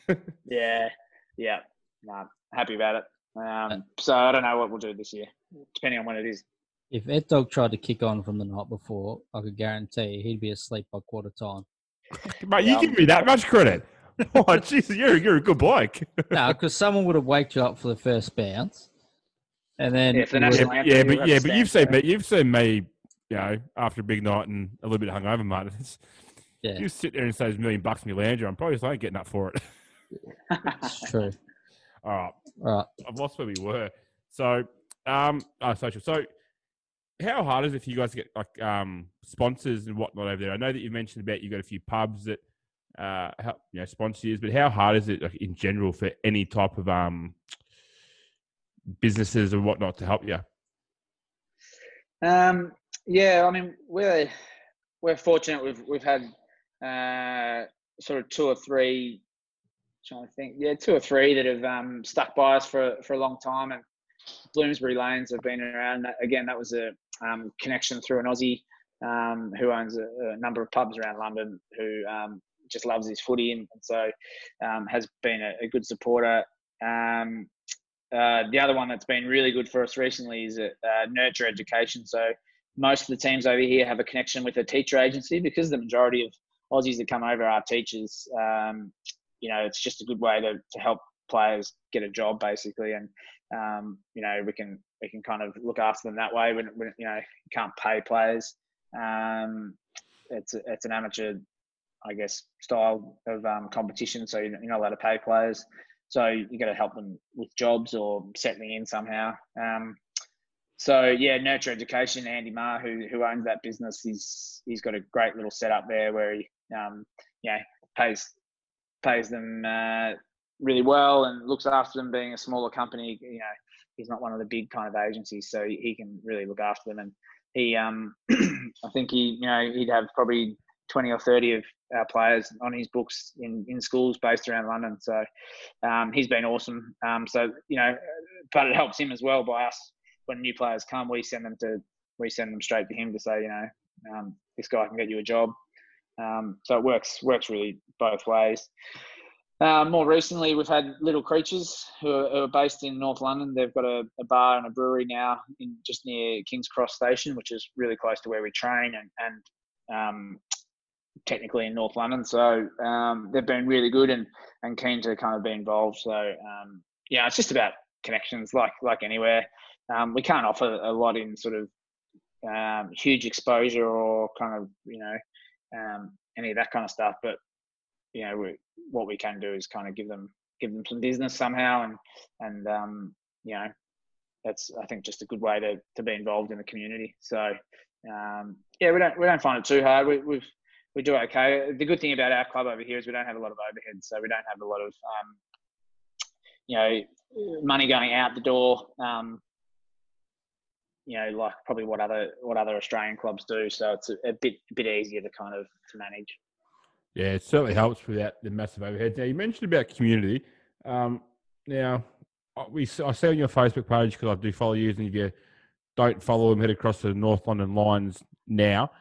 yeah, yeah. No, happy about it. Um, so I don't know what we'll do this year, depending on when it is. If Ed Dog tried to kick on from the night before, I could guarantee he'd be asleep by quarter time. Mate, you give me that much credit. Oh, Jesus, you're, you're a good bloke. no, because someone would have waked you up for the first bounce. And then yeah, the yeah, yeah but yeah, but you've seen me. You've seen me. You know, after a big night and a little bit hungover, mate. It's, yeah. You sit there and say there's a million bucks in your lounger. I'm probably not getting up for it. it's true. All right. All right. I've lost where we were. So, um, oh, social. So, how hard is it for you guys to get like um sponsors and whatnot over there? I know that you mentioned about you got a few pubs that uh help you know sponsors, but how hard is it like, in general for any type of um businesses and whatnot to help you? Um, yeah, I mean we're we're fortunate. We've we've had uh, sort of two or three. Trying to think, yeah, two or three that have um, stuck by us for for a long time, and Bloomsbury Lanes have been around. Again, that was a um, connection through an Aussie um, who owns a, a, number of pubs around London, who um, just loves his footy and, and so um, has been a, a good supporter. Um, uh, the other one that's been really good for us recently is uh, Nurture Education. So most of the teams over here have a connection with a teacher agency because the majority of Aussies that come over are teachers. Um, you know, it's just a good way to, to help players get a job basically, and um, you know we can we can kind of look after them that way. When, when you know you can't pay players, um, it's a, it's an amateur, I guess, style of um, competition, so you're not allowed to pay players. So you got to help them with jobs or settling in somehow. Um, so yeah, Nurture Education, Andy Marr, who who owns that business, he's he's got a great little setup there where he um, pays pays them uh, really well and looks after them. Being a smaller company, you know, he's not one of the big kind of agencies, so he can really look after them. And he, um, I think he, you know, he'd have probably twenty or thirty of our players on his books in, in schools based around London. So um, he's been awesome. Um, so you know, but it helps him as well by us when new players come, we send them to we send them straight to him to say, you know, um, this guy can get you a job. Um, so it works works really both ways. Uh, more recently, we've had Little Creatures, who are, who are based in North London. They've got a, a, bar and a brewery now, in just near King's Cross Station, which is really close to where we train and, and um, technically in North London. So um, they've been really good and, and keen to kind of be involved. So um, yeah, it's just about connections, like like anywhere. Um, we can't offer a lot in sort of um, huge exposure or kind of you know um, any of that kind of stuff. But you know, we, what we can do is kind of give them give them some business somehow, and and um, you know, that's I think just a good way to to be involved in the community. So um, yeah, we don't we don't find it too hard. We we we do okay. The good thing about our club over here is we don't have a lot of overhead, so we don't have a lot of um, you know money going out the door. Um, you know, like probably what other what other Australian clubs do. So it's a, a bit a bit easier to kind of to manage. Yeah, it certainly helps without the massive overhead. Now you mentioned about community. Um, now we I see on your Facebook page because I do follow you, and if you don't follow them, head across to the North London Lions now.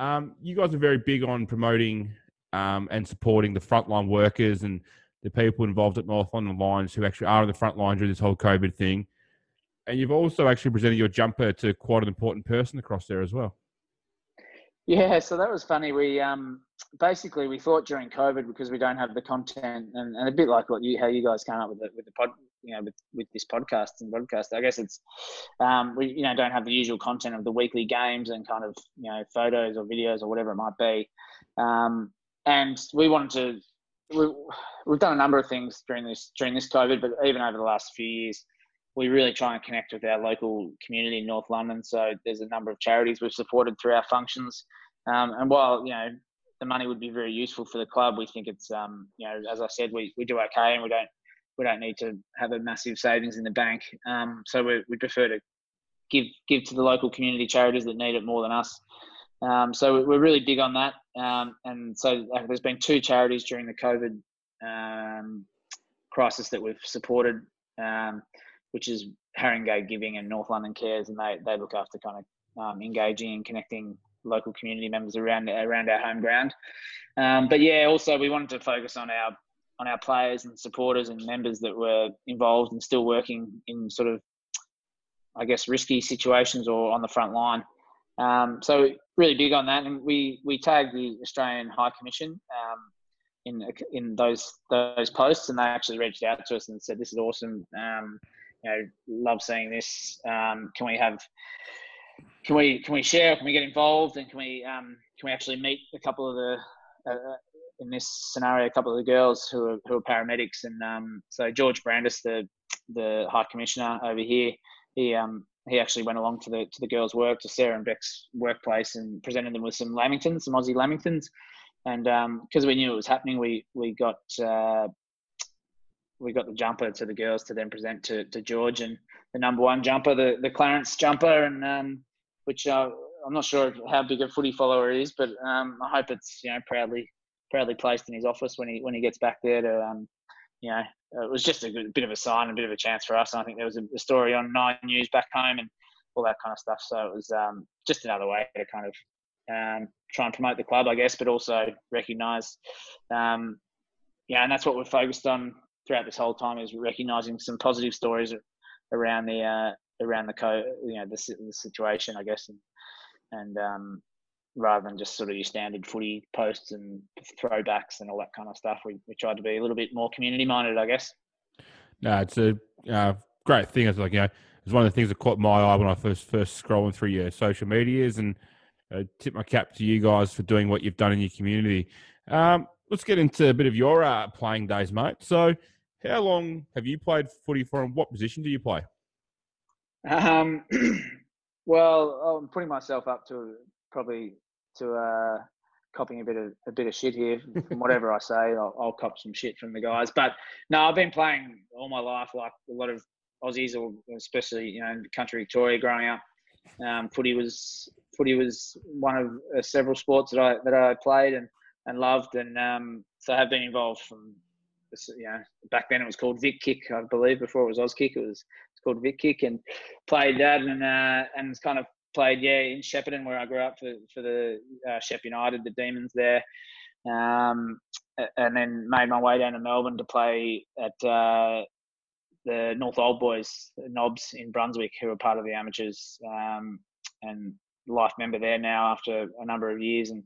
Um, you guys are very big on promoting um, and supporting the frontline workers and the people involved at North London Lions who actually are on the front line during this whole COVID thing. And you've also actually presented your jumper to quite an important person across there as well. Yeah, so that was funny. We um, basically we thought during COVID because we don't have the content, and, and a bit like what you how you guys came up with the with the pod, you know, with, with this podcast and podcast. I guess it's um, we you know don't have the usual content of the weekly games and kind of you know photos or videos or whatever it might be, um, and we wanted to we've, we've done a number of things during this during this COVID, but even over the last few years, we really try and connect with our local community in North London. So there's a number of charities we've supported through our functions. Um, and while you know the money would be very useful for the club, we think it's um, you know as I said, we, we do okay, and we don't we don't need to have a massive savings in the bank. Um, so we, we prefer to give give to the local community charities that need it more than us. Um, so we're really big on that. Um, and so uh, there's been two charities during the COVID um, crisis that we've supported, um, which is Haringey Giving and North London Cares, and they, they look after kind of um, engaging and connecting local community members around around our home ground. Um, but yeah, also we wanted to focus on our on our players and supporters and members that were involved and still working in sort of, I guess, risky situations or on the front line. Um, so really big on that, and we we tagged the Australian High Commission um, in in those those posts, and they actually reached out to us and said, "This is awesome. Um, you know, love seeing this. Um, can we have can we can we share? Can we get involved? And can we um, can we actually meet a couple of the uh, in this scenario a couple of the girls who are who are paramedics? And um, so George Brandis, the the High Commissioner over here, he um, he actually went along to the to the girls' work to Sarah and Beck's workplace and presented them with some lamingtons, some Aussie lamingtons, and because um, we knew it was happening, we we got uh, we got the jumper to the girls to then present to, to George and the number one jumper, the the Clarence jumper, and um, which uh, I'm not sure how big a footy follower is, but um, I hope it's you know proudly proudly placed in his office when he when he gets back there to um, you know it was just a good, bit of a sign, a bit of a chance for us. And I think there was a, a, story on Nine News back home and all that kind of stuff. So it was um, just another way to kind of um, try and promote the club, I guess, but also recognise, um, yeah, and that's what we're focused on throughout this whole time is recognising some positive stories around the uh, around the co, you know, the, the situation, I guess, and and um, rather than just sort of your standard footy posts and throwbacks and all that kind of stuff. We, we tried to be a little bit more community minded, I guess. No, it's a uh, great thing. It's like, you know, it's one of the things that caught my eye when I first first scrolling through your social medias and uh, tip my cap to you guys for doing what you've done in your community. Um, let's get into a bit of your uh, playing days, mate. So, how long have you played footy for, and what position do you play? Um, well, I'm putting myself up to probably to uh, copying a bit of a bit of shit here from whatever I say. I'll, I'll, cop some shit from the guys. But no, I've been playing all my life, like a lot of Aussies, or especially you know, in country Victoria, growing up. Um, footy was footy was one of uh, several sports that I that I played and and loved, and um, so I have been involved from you know back then it was called Vic Kick, I believe. Before it was Oz Auskick, it was it's called Vic Kick, and played that and uh, and it's kind of played yeah in Shepparton where I grew up for for the uh, Shep United, the Demons there, um, and then made my way down to Melbourne to play at uh, the North Old Boys Knobs in Brunswick, who are part of the amateurs um, and life member there now after a number of years and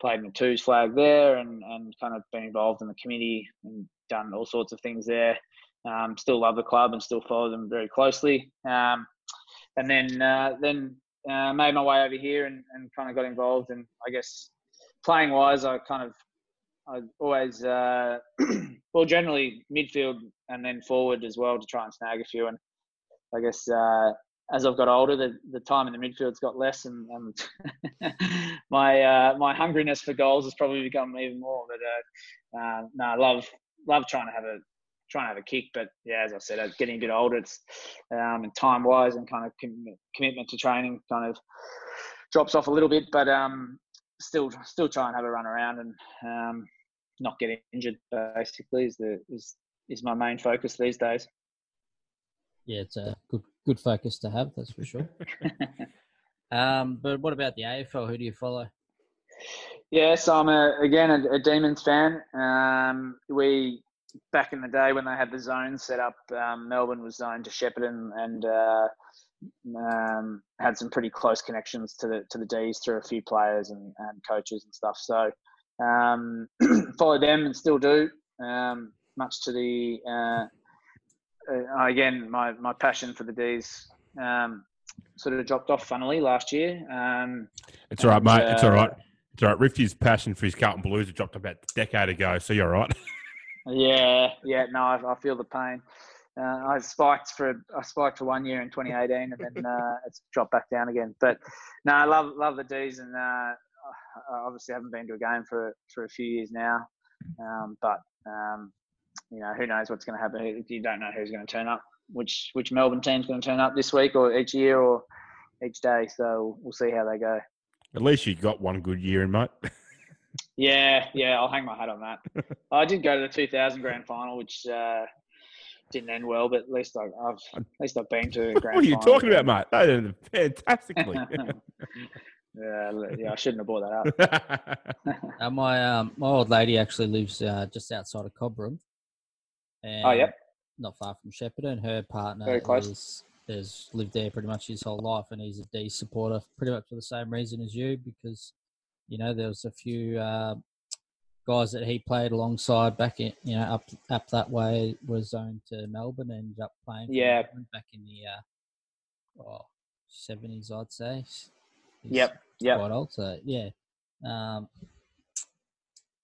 played in the twos flag there and, and kind of been involved in the committee and done all sorts of things there. Um, still love the club and still follow them very closely. Um, and then uh, then uh, made my way over here and, and kind of got involved. And I guess playing wise, I kind of I always uh, well generally midfield and then forward as well to try and snag a few. And I guess uh, as I've got older, the, the time in the midfield's got less, and, and my uh, my hungriness for goals has probably become even more. But uh, uh, no, I love love trying to have a trying to have a kick. But yeah, as I said, as getting a bit older, it's um, and time wise and kind of com- commitment to training kind of drops off a little bit. But um, still, still try and have a run around and um, not get injured. Basically, is the is is my main focus these days. Yeah, it's a good good focus to have. That's for sure. um, but what about the AFL? Who do you follow? Yes, I'm a, again a, a Demons fan. Um, we back in the day when they had the zone set up, um, Melbourne was zoned to Shepparton and uh, um, had some pretty close connections to the to the D's through a few players and, and coaches and stuff. So um, follow them and still do. Um, much to the uh, uh, again my my passion for the D's um, sort of dropped off funnily last year. Um, it's all right, mate. Uh, it's all right. It's all right. Rifty's passion for his Carlton Blues had dropped about a decade ago, so you're all right. Yeah, yeah. No, I, I feel the pain. Uh, I spiked for I spiked for one year in 2018, and then uh, it's dropped back down again. But no, I love love the D's, and uh, I obviously haven't been to a game for for a few years now. Um, but um, you know, who knows what's going to happen? You don't know who's going to turn up. Which which Melbourne team's going to turn up this week, or each year, or each day. So we'll see how they go. At least you got one good year in, mate. Yeah, yeah, I'll hang my hat on that. I did go to the 2000 grand final, which uh, didn't end well, but at least I, have at least I've been to a grand. what are you final. talking about, mate? That ended fantastically. yeah, yeah, I shouldn't have brought that up. Uh, my um, my old lady actually lives uh, just outside of Cobram. And Oh, yep. Not far from Shepherd, and Her partner Very close. is has lived there pretty much his whole life, and he's a D supporter, pretty much for the same reason as you, because you know there was a few uh, guys that he played alongside back in you know up up that way was zoned to Melbourne and ended up playing. Yeah. Back in the uh, oh, 70s, I'd say. He's Yep, yep. Quite old, so yeah. Um,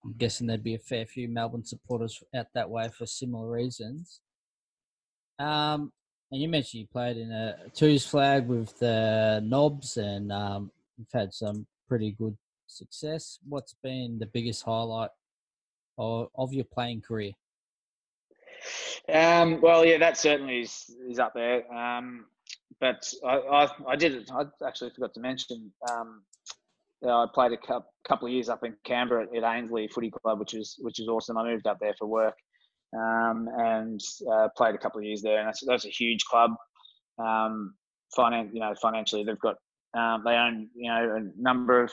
I'm guessing there'd be a fair few Melbourne supporters out that way for similar reasons. Um, and you mentioned you played in a twos flag with the Knobs, and um, you've had some pretty good success. What's been the biggest highlight of, of your playing career? Um, well, yeah, that certainly is, is up there. Um, but I, I, I did. I actually forgot to mention. Um, I played a couple of years up in Canberra at, Ainslie Footy Club, which is which is awesome. I moved up there for work um, and uh, played a couple of years there, and that's that's a huge club. Um, finan- you know, financially, they've got um, they own you know a number of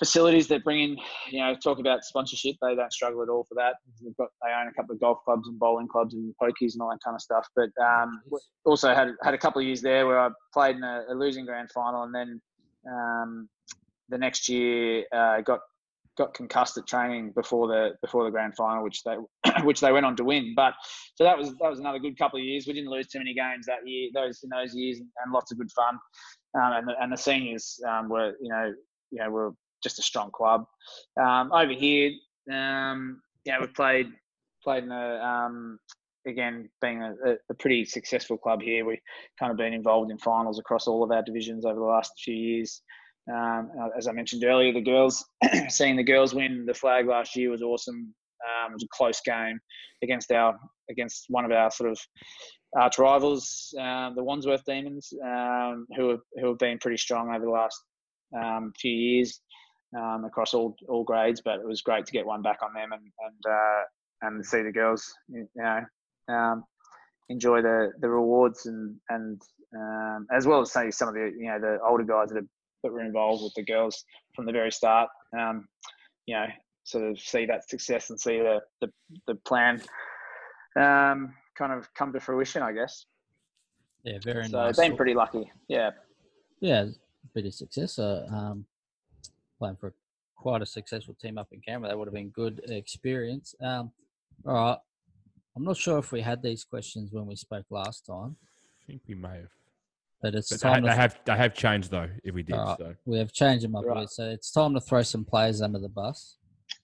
facilities that bring in, you know, talk about sponsorship. They don't struggle at all for that. They've got they own a couple of golf clubs and bowling clubs and pokies and all that kind of stuff. But um, also had had a couple of years there where I played in a, a losing grand final, and then um, the next year uh, got got concussed at training before the before the grand final, which they which they went on to win. But so that was that was another good couple of years. We didn't lose too many games that year, those in those years, and, and lots of good fun. Um, and the, and the seniors um, were you know you know were just a strong club. Um, over here, um, yeah, we've played played in a um, again being a, a- pretty successful club here. We've kind of been involved in finals across all of our divisions over the last few years. Um, uh, as I mentioned earlier, the girls seeing the girls win the flag last year was awesome. Um, it was a close game against our against one of our sort of arch rivals, um, the Wandsworth Demons, who have who have been pretty strong over the last um, few years um, across all all grades. But it was great to get one back on them and and uh, and see the girls, you know, um, enjoy the the rewards and and um, as well as say some of the you know the older guys that have, that were involved with the girls from the very start. Um, you know, sort of see that success and see the the, the plan um, kind of come to fruition, I guess. Yeah, very so nice. been pretty lucky. Yeah. yeah, bit of success. Uh, um, playing for quite a successful team up in Canberra, that would have been good experience. Um, all right, I'm not sure if we had these questions when we spoke last time, I think we may have. but it's But they, time they to have they have changed though. If we did, Alright. so we have changed them up Right. so it's time to throw some players under the bus.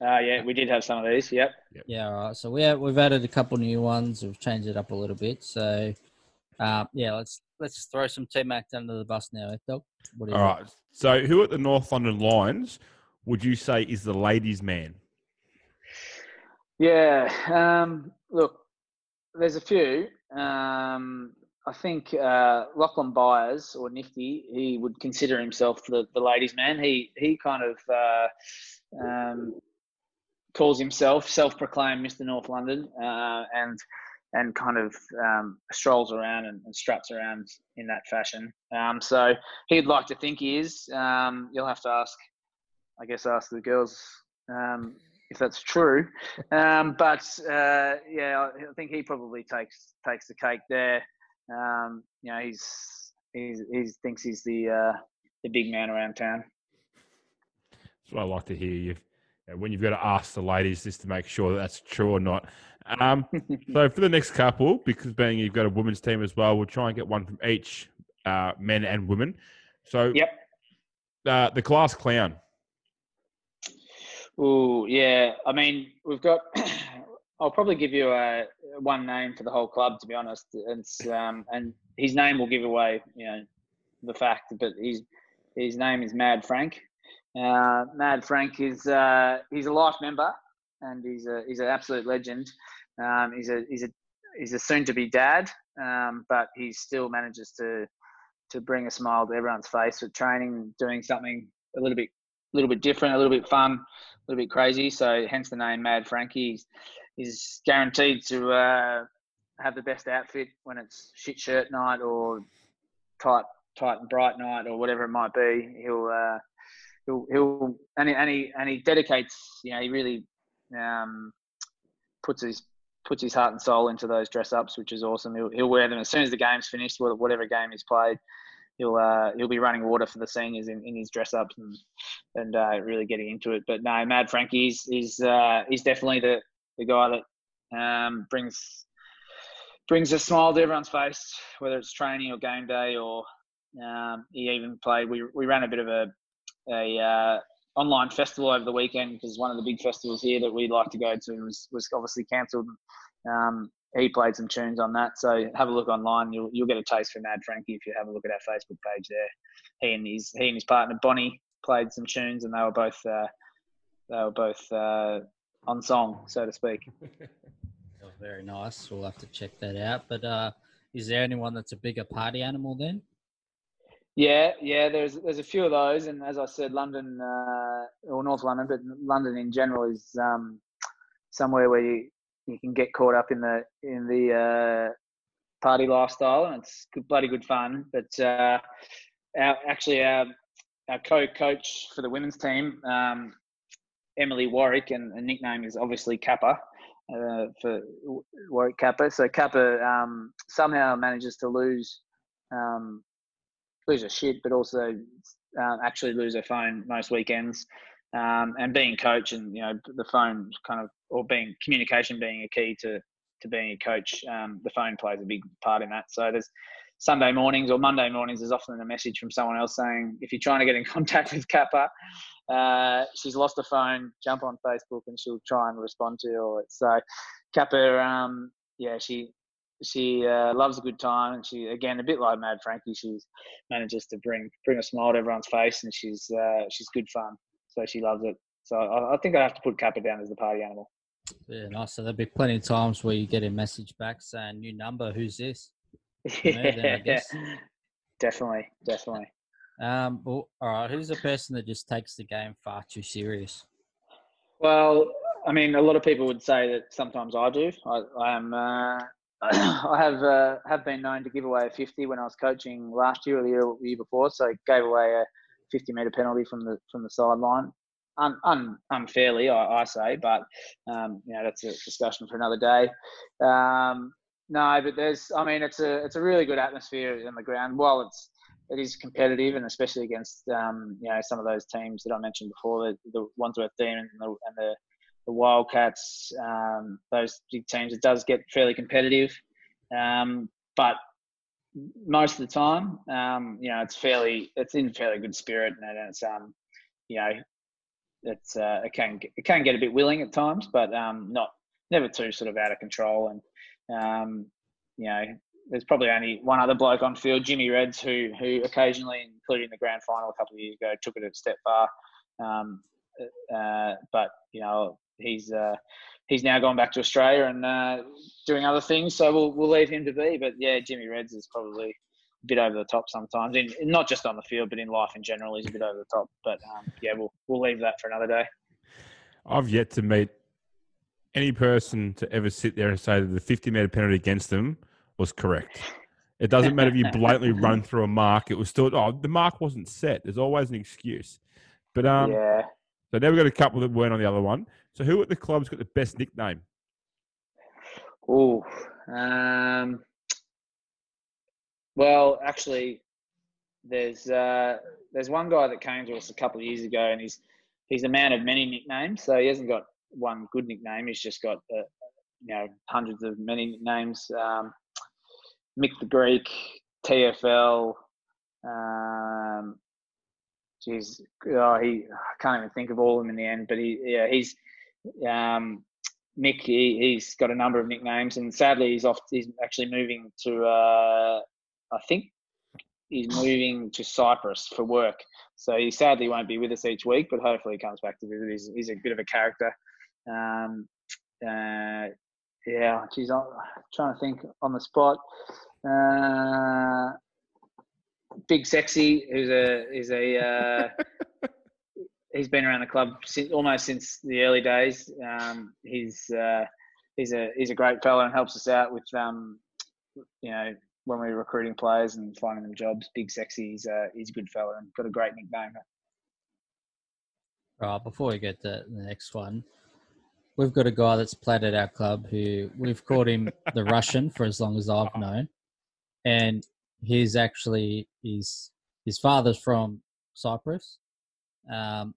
Uh, yeah, we did have some of these. Yep. Yeah, all right. So we have, we've added a couple new ones. We've changed it up a little bit. So, um, yeah, let's let's throw some T Mac under the bus now, Ethel. What all think? right. So who at the North London Lions would you say is the ladies' man? Yeah. Um, look, there's a few. Um, I think uh, Lachlan Byers or Nifty, he would consider himself the, the ladies' man. He he kind of uh, um, calls himself self-proclaimed Mr. North London, uh, and and kind of um, strolls around and, and struts around in that fashion. Um, so he'd like to think he is. Um, you'll have to ask, I guess, ask the girls um, if that's true. Um, but uh, yeah, I think he probably takes takes the cake there. Um, you know, he's he's he thinks he's the uh, the big man around town. That's what I like to hear. You when you've got to ask the ladies just to make sure that that's true or not. Um, so for the next couple, because being you've got a women's team as well, we'll try and get one from each uh, men and women. So Yep. uh, the class clown. Oh yeah, I mean we've got. I'll probably give you a one name for the whole club, to be honest. It's um, and his name will give away, you know, the fact. But his his name is Mad Frank. Uh, Mad Frank is uh, he's a life member, and he's a he's an absolute legend. Um, he's a he's a he's a soon to be dad, um, but he still manages to to bring a smile to everyone's face with training, doing something a little bit a little bit different, a little bit fun, a little bit crazy. So hence the name Mad Frankie. He's, guaranteed to uh, have the best outfit when it's shit shirt night or tight tight and bright night or whatever it might be. He'll uh, he'll he'll and he, and he and he dedicates. You know, he really um, puts his puts his heart and soul into those dress ups, which is awesome. He'll, he'll wear them as soon as the game's finished, whatever game he's played. He'll uh, he'll be running water for the seniors in, in his dress ups and and uh, really getting into it. But no, Mad Frankie's he's uh, he's definitely the the guy that um, brings brings a smile to everyone's face, whether it's training or game day or um, he even played. We we ran a bit of a a uh, online festival over the weekend because one of the big festivals here that we'd like to go to was was obviously cancelled. Um, he played some tunes on that, so have a look online. You'll you'll get a taste for Mad Frankie if you have a look at our Facebook page there. He and his he and his partner Bonnie played some tunes, and they were both uh, they were both uh, on song, so to speak. Very nice. We'll have to check that out. But uh, is there anyone that's a bigger party animal then? Yeah, yeah. There's there's a few of those, and as I said, London uh, or North London, but London in general is um, somewhere where you, you can get caught up in the in the uh, party lifestyle, and it's good, bloody good fun. But uh, our actually our our co-coach for the women's team, um, Emily Warwick, and the nickname is obviously Capper. Uh, for Warwick Capper, so Capper um, somehow manages to lose um, lose her shit, but also uh, actually lose her phone most weekends. Um, and being coach and you know the phone kind of or being communication being a key to to being a coach, um, the phone plays a big part in that. So there's Sunday mornings or Monday mornings, there's often a message from someone else saying, if you're trying to get in contact with Capper, uh, she's lost her phone, jump on Facebook and she'll try and respond to you. Or So Capper, um, yeah, she she uh, loves a good time, and she again a bit like Mad Frankie. She manages to bring bring a smile to everyone's face, and she's uh, she's good fun. So she loves it. So I, I think I have to put Capper down as the party animal. Yeah, nice. So there'll be plenty of times where you get a message back saying, "New number, who's this?" yeah, definitely, definitely. Um, well, all right. Who's the person that just takes the game far too serious? Well, I mean, a lot of people would say that sometimes I do. I, I am. Uh, I have uh, have been known to give away a 50 when I was coaching last year or the year, the year before. So I gave away a 50 meter penalty from the from the sideline, un, un, unfairly, I, I, say, but um, you know that's a discussion for another day. Um, no, but there's, I mean, it's a it's a really good atmosphere in the ground. While it's it is competitive, and especially against um, you know some of those teams that I mentioned before, the, the Wandsworth Demons and the, and the the Wildcats, um, those big teams, it does get fairly competitive. Um, but most of the time, um, you know, it's fairly, it's in fairly good spirit, and it's, um, you know, it's uh, it can it can get a bit willing at times, but um, not never too sort of out of control. And um, you know, there's probably only one other bloke on field, Jimmy Reds, who who occasionally, including the grand final a couple of years ago, took it a step far. Um, uh, but you know, he's uh, he's now gone back to Australia and uh, doing other things. So we'll we'll leave him to be. But yeah, Jimmy Reds is probably a bit over the top sometimes, in, not just on the field, but in life in general, he's a bit over the top. But um, yeah, we'll we'll leave that for another day. I've yet to meet any person to ever sit there and say that the 50 meter penalty against them was correct. It doesn't matter if you blatantly run through a mark; it was still oh the mark wasn't set. There's always an excuse. But um, yeah. So now we've got a couple that weren't on the other one. So who at the club's got the best nickname? Oh, um, well, actually, there's uh, there's one guy that came to us a couple of years ago, and he's he's a man of many nicknames. So he hasn't got one good nickname. He's just got uh, you know hundreds of many nicknames. Um, Mick the Greek, TFL. Um, geez, oh, he I can't even think of all of them in the end. But he, yeah, he's um, Mick. He, he's got a number of nicknames, and sadly, he's off. He's actually moving to. Uh, I think he's moving to Cyprus for work. So he sadly won't be with us each week, but hopefully he comes back to visit. He's, he's a bit of a character. Um, uh, yeah, geez, I'm trying to think on the spot. Uh, Big Sexy, who's a is a uh, he's been around the club since, almost since the early days. Um, he's uh, he's a he's a great fella and helps us out with um, you know when we're recruiting players and finding them jobs. Big Sexy, he's a he's a good fella and got a great nickname. Right, before we get to the next one, we've got a guy that's played at our club who we've called him the Russian for as long as I've known, and he's actually his his father's from Cyprus, um,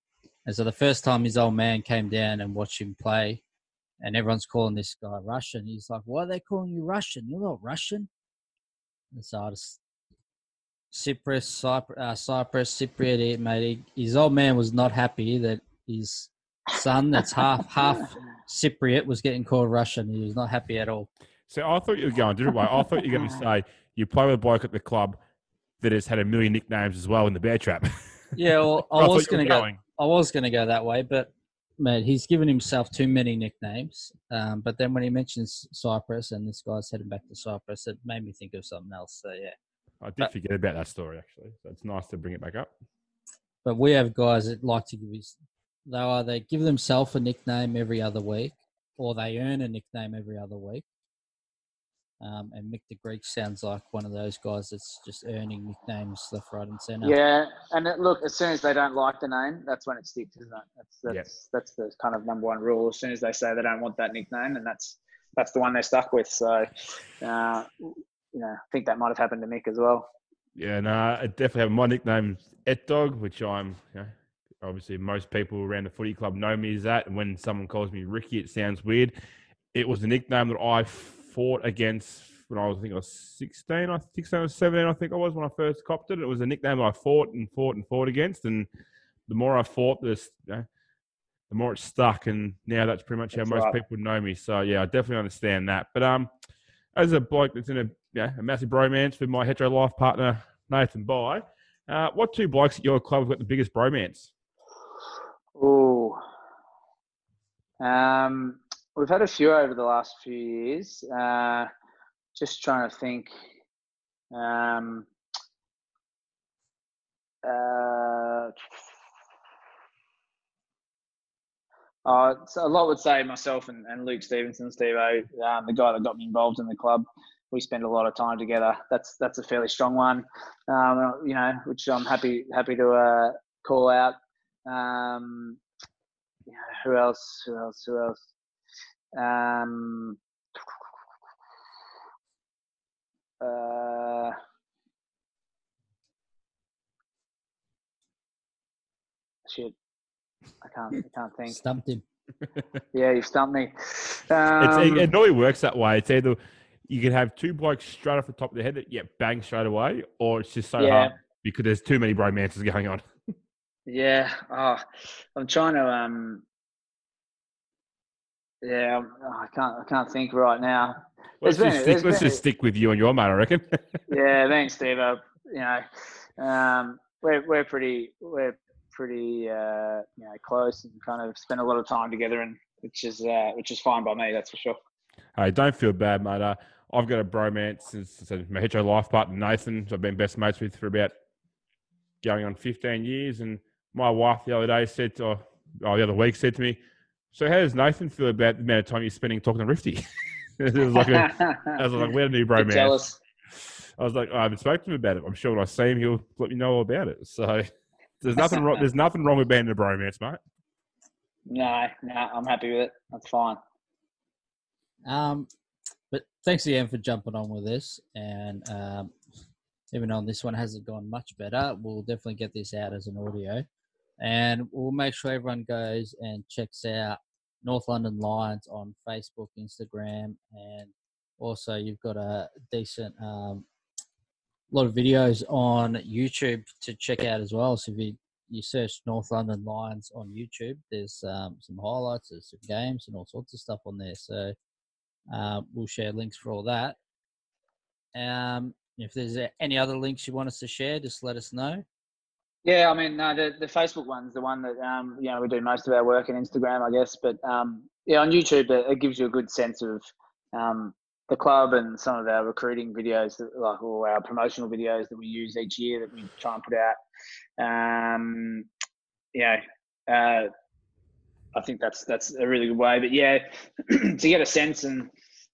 and so the first time his old man came down and watched him play, and everyone's calling this guy Russian, he's like, "Why are they calling you Russian? You're not Russian." And so I just Cyprus, Cyprus, uh, Cyprus, Cypriot, mate. His old man was not happy that his son, that's half half Cypriot, was getting called Russian. He was not happy at all. So I thought you were going different way. I thought you were going to say you play with a bloke at the club that has had a million nicknames as well in the bear trap. Yeah, well, I, I was thought you going to go. going. I was going to go that way, but man, he's given himself too many nicknames. Um, but then when he mentions Cyprus and this guy's heading back to Cyprus, it made me think of something else. So yeah. I did forget about that story actually. So it's nice to bring it back up. But we have guys that like to give his, they either give themselves a nickname every other week, or they earn a nickname every other week. Um, and Mick the Greek sounds like one of those guys that's just earning nicknames left, right, and centre. Yeah, and it, look, as soon as they don't like the name, that's when it sticks, isn't it? That's that's Yep. that's the kind of number one rule. As soon as they say they don't want that nickname, and that's that's the one they're stuck with. So, uh, you know, I think that might have happened to Mick as well. Yeah, no, I definitely have my nickname Et Dog, which I'm you know, obviously most people around the footy club know me as that. And when someone calls me Ricky, it sounds weird. It was a nickname that I fought against when I was I think I was 16, I 16 or 17, I think I was when I first copped it. It was a nickname I fought and fought and fought against, and the more I fought, this you know, the more it stuck. And now that's pretty much how That's most right. people know me. So yeah, I definitely understand that. But um, as a bloke that's in a yeah, a massive bromance with my hetero life partner Nathan By, uh, what two blokes at your club have got the biggest bromance? Ooh. Um, we've had a few over the last few years. Uh, just trying to think. Um, uh, uh, so a lot would say myself and, and Luke Stevenson, Steve O, um, the guy that got me involved in the club. We spend a lot of time together. That's that's a fairly strong one, um, you know, which I'm happy happy to uh, call out. Um, who else? Who else? Who else? Um, uh, shit, I can't. I can't think. Stumped him. Yeah, you stumped me. Um, it, it normally works that way. It's either you can have two blokes straight off the top of the head that yeah bang straight away, or it's just so Yeah. hard because there's too many bromances going on. Yeah. Oh, I'm trying to. Um. Yeah, I'm- oh, I can't. I can't think right now. Let's There's just been- stick, let's been- just stick with you and your mate, I reckon. Yeah, thanks, Steve. Uh, you know, um, we're we're pretty we're pretty uh, you know close and kind of spend a lot of time together, and which is uh, which is fine by me. That's for sure. Hey, don't feel bad, mate. Uh, I've got a bromance since my hetero life partner Nathan. who I've been best mates with for about going on 15 years. And my wife the other day said, to, or oh, the other week said to me, "So how does Nathan feel about the amount of time you're spending talking to Rifty?" it was like a, I was like, "We had a new Bit bromance." jealous. I was like, "I haven't spoken to him about it. I'm sure when I see him, he'll let me know all about it." So there's nothing wrong. There's nothing wrong with being in a bromance, mate. No, no, I'm happy with it. That's fine. Um, but thanks again for jumping on with this. And um, even though this one hasn't gone much better, we'll definitely get this out as an audio. And we'll make sure everyone goes and checks out North London Lions on Facebook, Instagram, and also you've got a decent um, lot of videos on YouTube to check out as well. So if you you search North London Lions on YouTube, there's um, some highlights, there's some games, and all sorts of stuff on there. So uh, we'll share links for all that. Um, if there's any other links you want us to share, just let us know. Yeah, I mean, the, the Facebook one's the one that um, you know we do most of our work, and Instagram, I guess. But um, yeah, on YouTube, it, it gives you a good sense of um, the club and some of our recruiting videos, that- like all our promotional videos that we use each year that we try and put out. Um, uh, I think that's that's a really good way. But yeah, to get a sense, and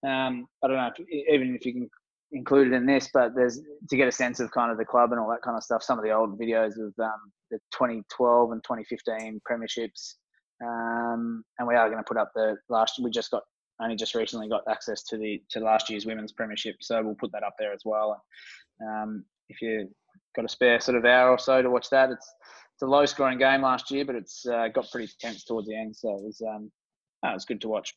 um, I don't know, if, even if you can included in this, but there's to get a sense of kind of the club and all that kind of stuff. Some of the old videos of um, the 2012 and 2015 premierships, um, and we are going to put up the last. We just got only just recently got access to the to last year's women's premiership, so we'll put that up there as well. Um, if you got a spare sort of hour or so to watch that, it's it's a low scoring game last year, but it's uh, got pretty tense towards the end, so it was um, oh, it was good to watch.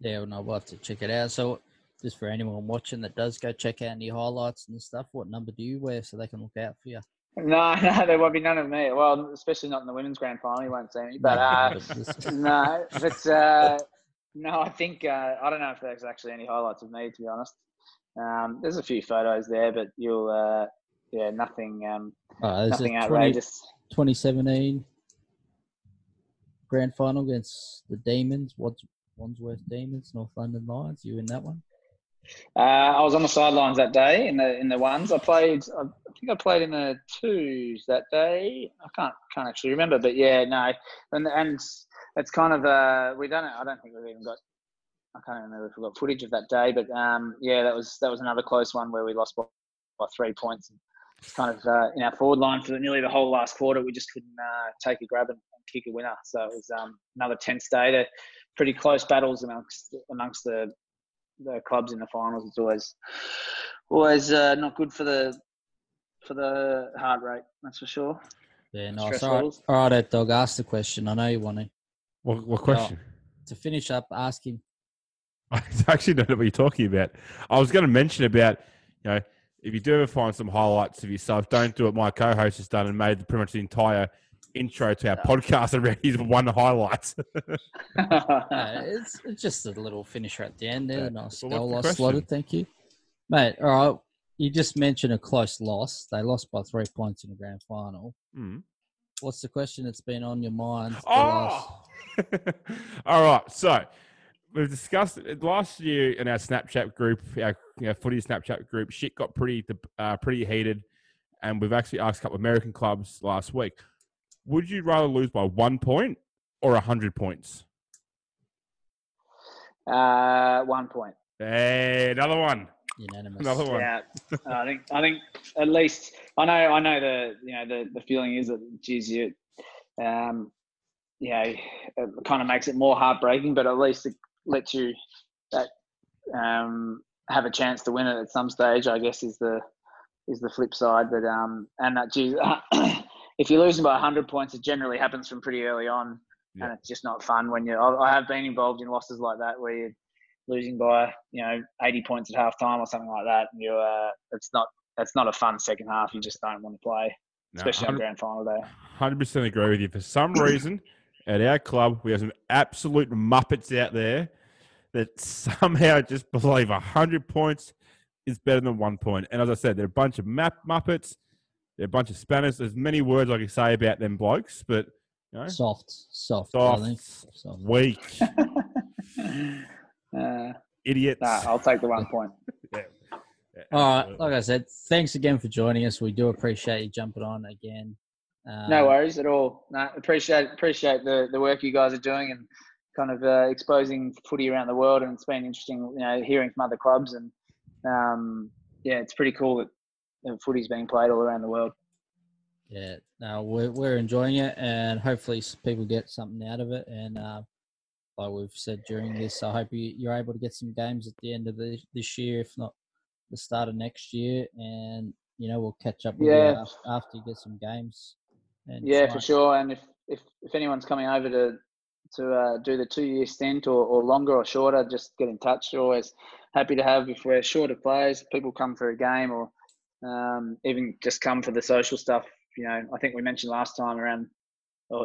Yeah, well, no, we'll have to check it out. So, just for anyone watching that does go check out any highlights and stuff, what number do you wear so they can look out for you? No, no, there won't be none of me. Well, especially not in the women's grand final. You won't see me. But uh, no, but uh, no, I think uh, I don't know if there's actually any highlights of me to be honest. Um, there's a few photos there, but you'll uh, yeah, nothing, um, Oh, nothing 20 outrageous. 2017 grand final against the Demons, Wads- Wandsworth Demons, North London Lions. You in that one? Uh, I was on the sidelines that day in the in the ones. I played. I think I played in the twos that day. I can't can't actually remember, but yeah, no. And and it's kind of uh, we don't. I don't think we've even got. I can't even remember if we've got footage of that day, but um, yeah, that was that was another close one where we lost by, by three points. And kind of uh, in our forward line for nearly the whole last quarter, we just couldn't uh, take a grab and, and kick a winner. So it was um, another tense day. They're pretty close battles amongst amongst the the clubs in the finals. It's always always uh, not good for the for the heart rate. That's for sure. Yeah, nice. Stress All right, levels. all right, dog. Ask the question. I know you want to. What, what question? To finish up, ask him. I actually don't know what you're talking about. I was going to mention about, you know, if you do ever find some highlights of yourself, don't do what my co-host has done and made pretty much the entire intro to our podcast around his one highlight. Uh, it's, it's just a little finisher at the end there. Yeah. Nice Well, goal what's the I slotted. Thank you, mate. All right, you just mentioned a close loss. They lost by three points in the grand final. Mm. What's the question that's been on your mind? Oh, all right. So we've discussed it last year in our Snapchat group, our you know, footy Snapchat group. Shit got pretty uh, pretty heated, and we've actually asked a couple of American clubs last week. Would you rather lose by one point or a hundred points? uh, one point. Hey, another one. unanimous. Another one. Yeah, I think I think at least I know I know the you know the the feeling is that geez you, um, you know, it kind of makes it more heartbreaking, but at least it lets you that um have a chance to win it at some stage. I guess is the is the flip side, but um and that geez, if you're losing by hundred points, it generally happens from pretty early on, Yeah. and it's just not fun when you. I, I have been involved in losses like that where you're losing by you know 80 points at half time or something like that and you uh it's not it's not a fun second half you just don't want to play No, especially on grand final day Hundred percent agree with you. For some reason, at our club, we have some absolute muppets out there that somehow just believe hundred points is better than one point. And as I said, they're a bunch of map muppets. They're a bunch of Spanish. There's many words I can say about them blokes, but you know, Soft, soft, soft, Soft. weak, uh, idiots. nah, i'll take the one point Yeah. Yeah, All right, like I said, thanks again for joining us. We do appreciate you jumping on again. Um, no worries at all no, appreciate appreciate the the work you guys are doing and kind of uh, exposing footy around the world and it's been interesting you know hearing from other clubs and um yeah it's pretty cool that that footy's being played all around the world Yeah, no, we're we're enjoying it, and hopefully people get something out of it. And uh, like we've said during this, I hope you, you're able to get some games at the end of the, this year, if not the start of next year. And you know we'll catch up with Yeah. you af- after you get some games. And Yeah, for and- sure. And if, if, if anyone's coming over to to uh, do the two year stint or, or longer or shorter, just get in touch. You're always happy to have if we're shorter players, people come for a game or um, even just come for the social stuff you know, I think we mentioned last time around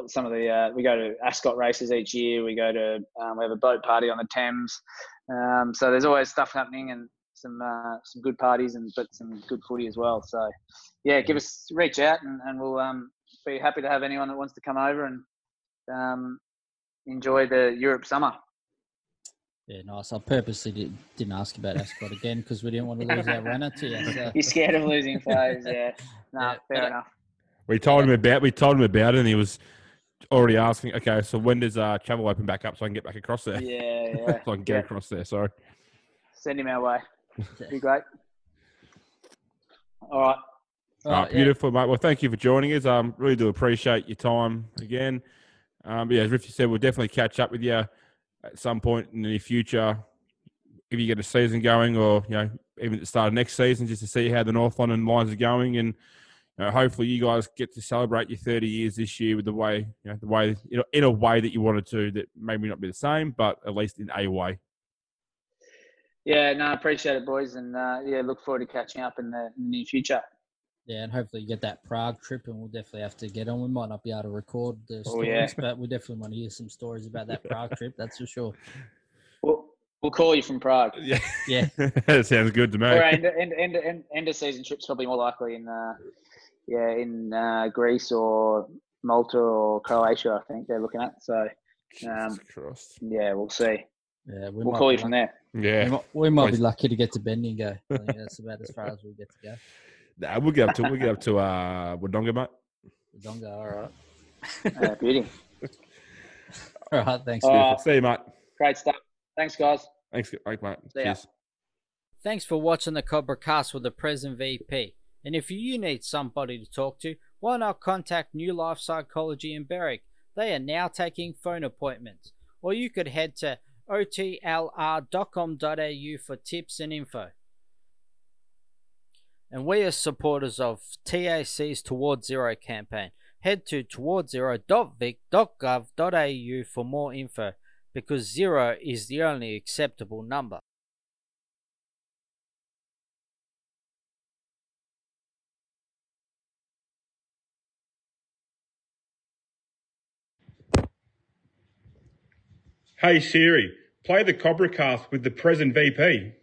some of the uh, we go to Ascot races each year. We go to um, we have a boat party on the Thames. Um, so there's always stuff happening and some uh, some good parties and but some good footy as well. So yeah, give us reach out and, and we'll um, be happy to have anyone that wants to come over and um, enjoy the Europe summer. Yeah, nice. I purposely did, didn't ask about Ascot again because we didn't want to lose our runner to you. So. You're scared of losing players, yeah. No, Yeah, fair enough. We told him about we told him about it, and he was already asking. Okay, so when does uh, travel open back up so I can get back across there? Yeah, yeah. so I can get yeah. across there. Sorry. Send him our way. Be great. All right. All right, beautiful, mate. Well, thank you for joining us. Um, really do appreciate your time again. Um, but yeah, as Rifty said, we'll definitely catch up with you at some point in the near future if you get a season going, or you know, even at the start of next season, just to see how the North London Lions are going, and you know, hopefully you guys get to celebrate your 30 years this year with the way, you know, the way you know, in a way that you wanted to, that maybe not be the same, but at least in a way. Yeah, no, I appreciate it, boys, and uh, yeah, look forward to catching up in the, in the near future. Yeah, and hopefully you get that Prague trip, and we'll definitely have to get on. We might not be able to record the Oh, stories, yeah. but we definitely want to hear some stories about that Prague trip. That's for sure. We'll, we'll call you from Prague. Yeah, Yeah. that sounds good to me. Or end, end, end, end, end of season trips probably more likely in uh, yeah in uh, Greece or Malta or Croatia. I think they're looking at. So um, Jesus yeah, we'll see. Yeah, we We'll call be you from lucky- there. We Yeah, might, we might be lucky to get to Bendigo. I think that's about as far as we'll get to go. Nah, we'll get up to we'll get up to uh, Wodonga, mate. Wodonga, all right. Uh, beauty. All right, thanks. All right. See you, mate. Great stuff. Thanks, guys. Thanks, thanks mate. See ya. Cheers. Thanks for watching the Cobra Cast with the present VP. And if you need somebody to talk to, why not contact New Life Psychology in Berwick? They are now taking phone appointments. Or you could head to otlr.com.au for tips and info. And we are supporters of TAC's Towards Zero campaign. Head to towardszero.vic.gov.au for more info because zero is the only acceptable number. Hey Siri, play the Cobra cast with the present VP.